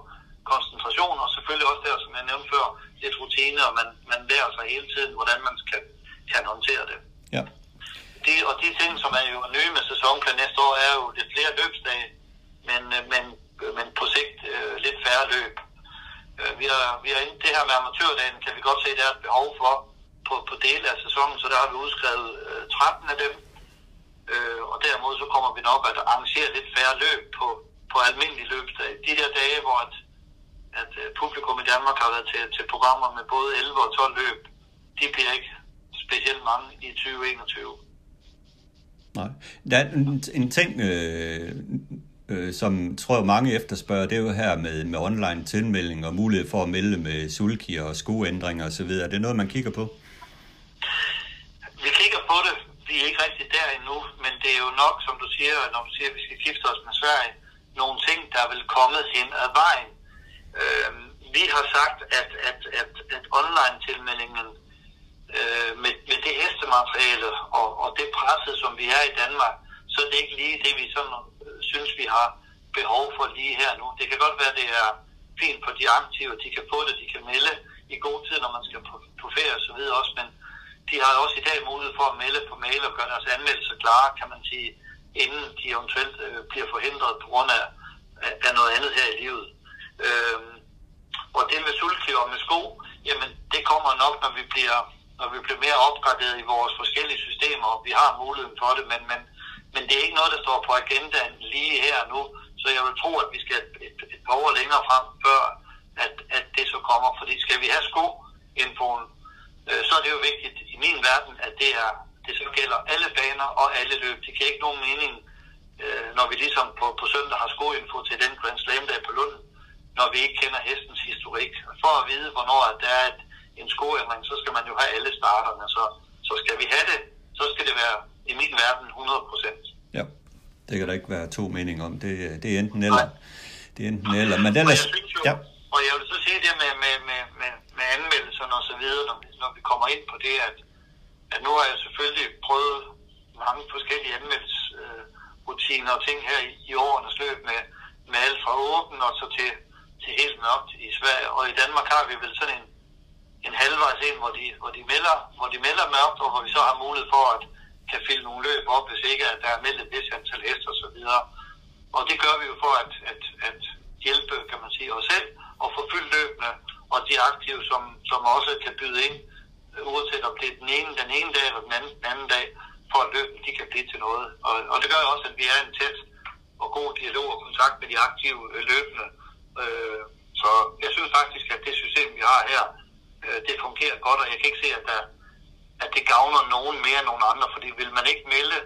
koncentration, og selvfølgelig også der, som jeg nævnte før, lidt rutine, og man, man lærer sig hele tiden, hvordan man kan, kan håndtere det. Ja. De, og de ting, som er jo nye med sæsonplan næste år, er jo lidt flere løbsdage, men, men, men på sigt øh, lidt færre løb. Øh, vi har, vi har det her med amatørdagen, kan vi godt se, der er et behov for på, på dele af sæsonen, så der har vi udskrevet øh, 13 af dem, Øh, og derimod så kommer vi nok at arrangere lidt færre løb på, på almindelige løbsdage. De der dage, hvor at, at øh, publikum i Danmark har været til, til programmer med både 11 og 12 løb. De bliver ikke specielt mange i 2021. Nej. Der er en, en ting, øh, øh, som tror jeg mange efterspørger, det er jo her med, med online tilmelding og mulighed for at melde med sulkier og skueændringer osv. Er det noget, man kigger på? Vi kigger på det. Vi er ikke rigtig der endnu, men det er jo nok, som du siger, når du siger, at vi skal gifte os med Sverige, nogle ting, der er vel kommet hen ad vejen. Øh, vi har sagt, at, at, at, at online-tilmeldingen øh, med, med det hestemateriale og, og det presset, som vi er i Danmark, så det er det ikke lige det, vi sådan, øh, synes, vi har behov for lige her nu. Det kan godt være, det er fint for de aktive, de kan få det, de kan melde i god tid, når man skal på, på ferie og så videre også, men de har også i dag mulighed for at melde på mail og gøre deres anmeldelser klare, kan man sige, inden de eventuelt øh, bliver forhindret på grund af, af noget andet her i livet. Øh, og det med sultkøb og med sko, jamen det kommer nok, når vi bliver når vi bliver mere opgraderet i vores forskellige systemer, og vi har muligheden for det, men, men, men det er ikke noget, der står på agendaen lige her nu, så jeg vil tro, at vi skal et, et par år længere frem, før at, at det så kommer, fordi skal vi have sko-infoen, øh, så er det jo vigtigt i min verden, at det er det så gælder alle baner og alle løb. Det kan ikke nogen mening, øh, når vi ligesom på, på søndag har skoinfo til den Grand Slam dag på Lund, når vi ikke kender hestens historik. For at vide, hvornår der er et, en skoændring, så skal man jo have alle starterne. Så, så skal vi have det, så skal det være i min verden 100 procent. Ja, det kan der ikke være to meninger om. Det, det er enten eller. Nej. Det er enten eller. Men ellers, og, jeg synes jo, ja og jeg vil så sige det med, med, med, med, med anmeldelserne og så videre, når vi, når vi kommer ind på det, at, at nu har jeg selvfølgelig prøvet mange forskellige anmeldelsesrutiner og ting her i, i årenes løb med, med alt fra åben og så til, til helt mørkt i Sverige. Og i Danmark har vi vel sådan en, en halvvejs ind, hvor de, hvor, de melder, hvor de melder mørkt, og hvor vi så har mulighed for at kan fylde nogle løb op, hvis ikke at der er meldt et vis antal hester og så videre. Og det gør vi jo for at, at, at hjælpe, kan man sige, os selv og få fyldt løbende, og de aktive, som, som også kan byde ind, øh, uanset om det er den ene, den ene dag eller den anden, den anden dag, for at løbende de kan blive til noget. Og, og det gør også, at vi er en tæt og god dialog og kontakt med de aktive øh, løbende. Øh, så jeg synes faktisk, at det system, vi har her, øh, det fungerer godt, og jeg kan ikke se, at, der, at det gavner nogen mere end nogen andre, fordi vil man ikke melde,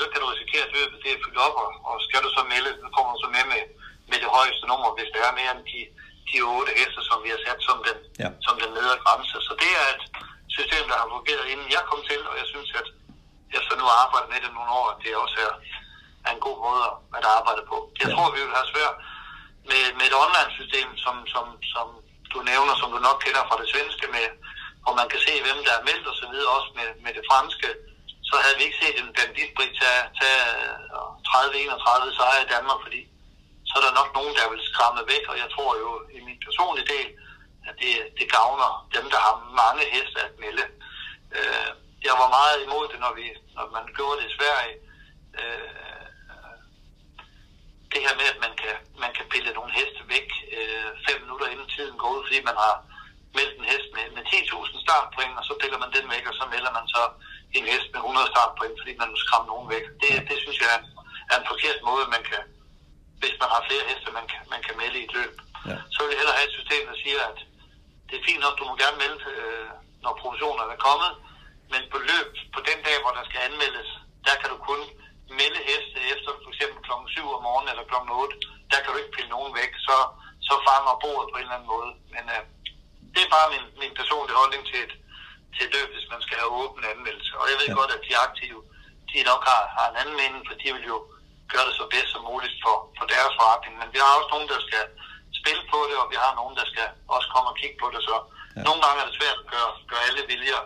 så kan du risikere, at løbet det er fyldt op, og, og skal du så melde, så kommer du så med med, med det højeste nummer, hvis det er mere end de, de otte heste, som vi har sat som den, ja. som den nedre grænse. Så det er et system, der har fungeret, inden jeg kom til, og jeg synes, at efter nu at arbejde med det nogle år, at det også er, er en god måde at arbejde på. Jeg ja. tror, vi vil have svært med, med et online-system, som, som, som du nævner, som du nok kender fra det svenske, med, hvor man kan se, hvem der er meldt og så videre, også med, med det franske, så havde vi ikke set en banditbrik tage, tage 30-31 sejre i Danmark, fordi så er der nok nogen, der vil skræmme væk, og jeg tror jo i min personlige del, at det, det gavner dem, der har mange heste at melde. Øh, jeg var meget imod det, når, vi, når man gjorde det i Sverige. Øh, det her med, at man kan, man kan pille nogle heste væk øh, fem minutter inden tiden går ud, fordi man har meldt en hest med, med 10.000 startpoint, og så piller man den væk, og så melder man så en hest med 100 startpoint, fordi man vil skræmme nogen væk. Det, det synes jeg er en, er en forkert måde, man kan, hvis man har flere heste, man kan, man kan melde i et løb. Ja. Så vil jeg hellere have et system, der siger, at det er fint nok, du må gerne melde, øh, når provisionerne er kommet, men på løb, på den dag, hvor der skal anmeldes, der kan du kun melde heste efter for eksempel kl. 7 om morgenen eller kl. 8, der kan du ikke pille nogen væk, så, så fanger bordet på en eller anden måde. Men øh, det er bare min, min personlige holdning til et, til et løb, hvis man skal have åben anmeldelse. Og jeg ved ja. godt, at de aktive, de nok har, har en anden mening, for de vil jo gøre det så bedst som muligt for, for deres forretning. Men vi har også nogen, der skal spille på det, og vi har nogen, der skal også komme og kigge på det. Så ja. nogle gange er det svært at gøre, gøre alle viljer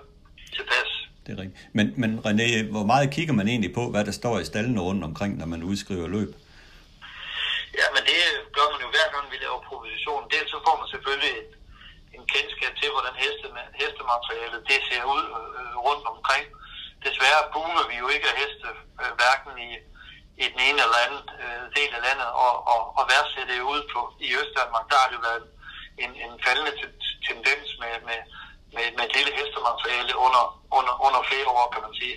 tilpas det er rigtigt. Men, men René, hvor meget kigger man egentlig på, hvad der står i stallene rundt omkring, når man udskriver løb? Ja, men det gør man jo hver gang, vi laver proposition. Dels så får man selvfølgelig en, en kendskab til, hvordan heste, hestematerialet det ser ud øh, rundt omkring. Desværre boomer vi jo ikke af heste, øh, hverken i, i den ene eller anden øh, del af landet, og, og, og værdsætte det ud på i Østdanmark, der har det været en, en faldende tendens med, med med, med et lille hestemateriale under, under, under flere år, kan man sige.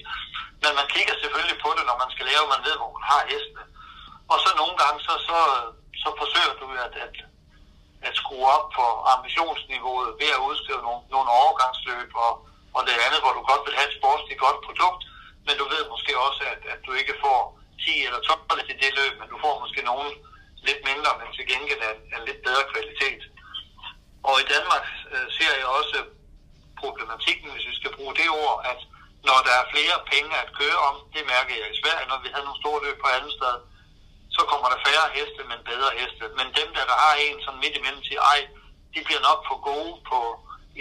Men man kigger selvfølgelig på det, når man skal lave, man ved, hvor man har hestene. Og så nogle gange, så, så, så forsøger du at, at, at skrue op på ambitionsniveauet ved at udskrive nogle, nogle overgangsløb og, og det andet, hvor du godt vil have et sportsligt godt produkt, men du ved måske også, at, at du ikke får 10 eller 12 i det løb, men du får måske nogen lidt mindre, men til gengæld er, er lidt bedre kvalitet. Og i Danmark øh, ser jeg også problematikken, hvis vi skal bruge det ord, at når der er flere penge at køre om, det mærker jeg i Sverige, når vi havde nogle store løb på anden sted, så kommer der færre heste, men bedre heste. Men dem, der, der har en sådan midt imellem, siger, ej, de bliver nok for gode på,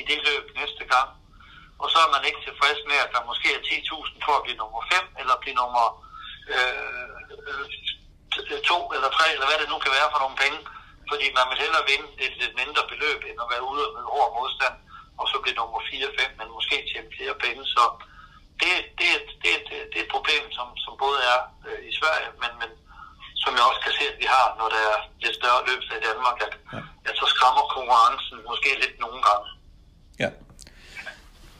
i det løb næste gang. Og så er man ikke tilfreds med, at der måske er 10.000 for at blive nummer 5, eller blive nummer øh, to eller tre, eller hvad det nu kan være for nogle penge. Fordi man vil hellere vinde et lidt mindre beløb, end at være ude med hård modstand, og så blive nummer 4-5, men måske tjene flere penge. Så det, det, det, det, det er et problem, som, som både er øh, i Sverige, men, men som jeg også kan se, at vi har, når der er lidt større løb i Danmark, at, ja. at så skræmmer konkurrencen måske lidt nogle gange. Ja.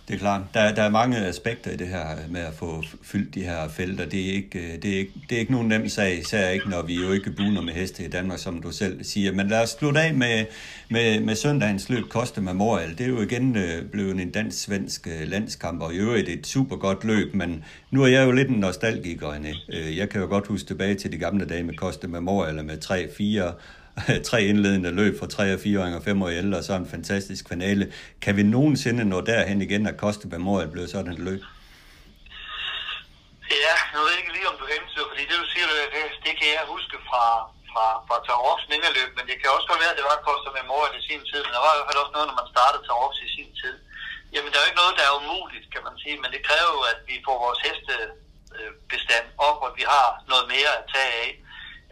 Det er klart. Der, der er mange aspekter i det her med at få fyldt de her felter. Det er ikke, øh, det er ikke, det er ikke nogen nem sag, især ikke, når vi jo ikke buner med heste i Danmark, som du selv siger. Men lad os slutte af med, med, med søndagens løb Koste Memorial. Det er jo igen øh, blevet en dansk-svensk øh, landskamp, og i øvrigt et super godt løb, men nu er jeg jo lidt en nostalgiker, øh, Jeg kan jo godt huske tilbage til de gamle dage med Koste Memorial med 3-4 tre indledende løb for 3 og 4 og 5 og 11, og så en fantastisk finale. Kan vi nogensinde nå derhen igen, at Koste Memorial blev sådan et løb? Ja, nu ved jeg ikke lige, om du hensyder, fordi det du siger, det, det kan jeg huske fra, fra, fra Tarofs mindeløb, men det kan også godt være, at det var Costa Memorial i sin tid, men der var i hvert fald også noget, når man startede Tarofs i sin tid. Jamen, der er jo ikke noget, der er umuligt, kan man sige, men det kræver jo, at vi får vores hestebestand op, og at vi har noget mere at tage af.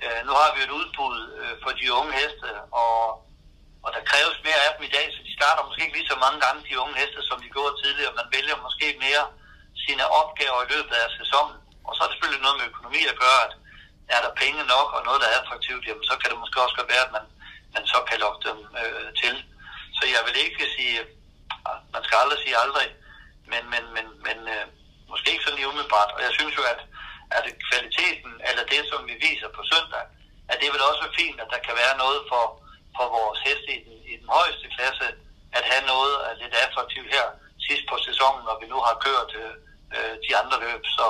Øh, nu har vi et udbud øh, for de unge heste, og, og der kræves mere af dem i dag, så de starter måske ikke lige så mange gange, de unge heste, som de gjorde tidligere. Man vælger måske mere sine opgaver i løbet af sæsonen. Og så er det selvfølgelig noget med økonomi at gøre, at er der penge nok og noget, der er attraktivt, jamen så kan det måske også godt være, at man, man så kan lokke dem øh, til. Så jeg vil ikke sige, man skal aldrig sige aldrig, men, men, men, men øh, måske ikke sådan lige umiddelbart. Og jeg synes jo, at er det kvaliteten, eller det, som vi viser på søndag, at det vil også være fint, at der kan være noget for, for vores heste i den, i den højeste klasse, at have noget af lidt attraktivt her sidst på sæsonen, når vi nu har kørt øh, øh de andre løb. Så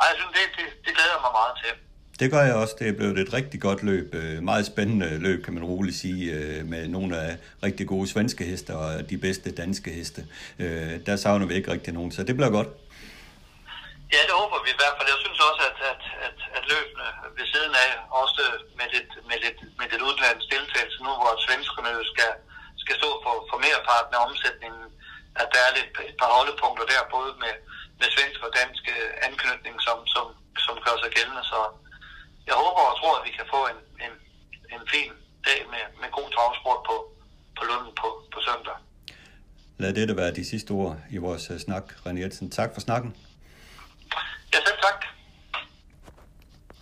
ej, jeg synes, det, det, det glæder mig meget til. Det gør jeg også. Det er blevet et rigtig godt løb. Øh, meget spændende løb, kan man roligt sige, øh, med nogle af rigtig gode svenske heste og de bedste danske heste. Der savner vi ikke rigtig nogen, så det bliver godt. Ja, det håber vi i hvert fald. Jeg synes også, at, at, at, at løbende ved siden af, også med lidt, med lidt, med lidt udlandets deltagelse nu, hvor svenskerne skal, skal stå for, for merparten af omsætningen, at der er lidt, et par holdepunkter der, både med, med svensk og dansk øh, anknytning, som, som, som gør sig gældende. Så jeg håber og tror, at vi kan få en, en, en fin dag med, med god travsport på, på Lunden på, på søndag. Lad dette være de sidste ord i vores øh, snak, René Jensen. Tak for snakken. Ihr seid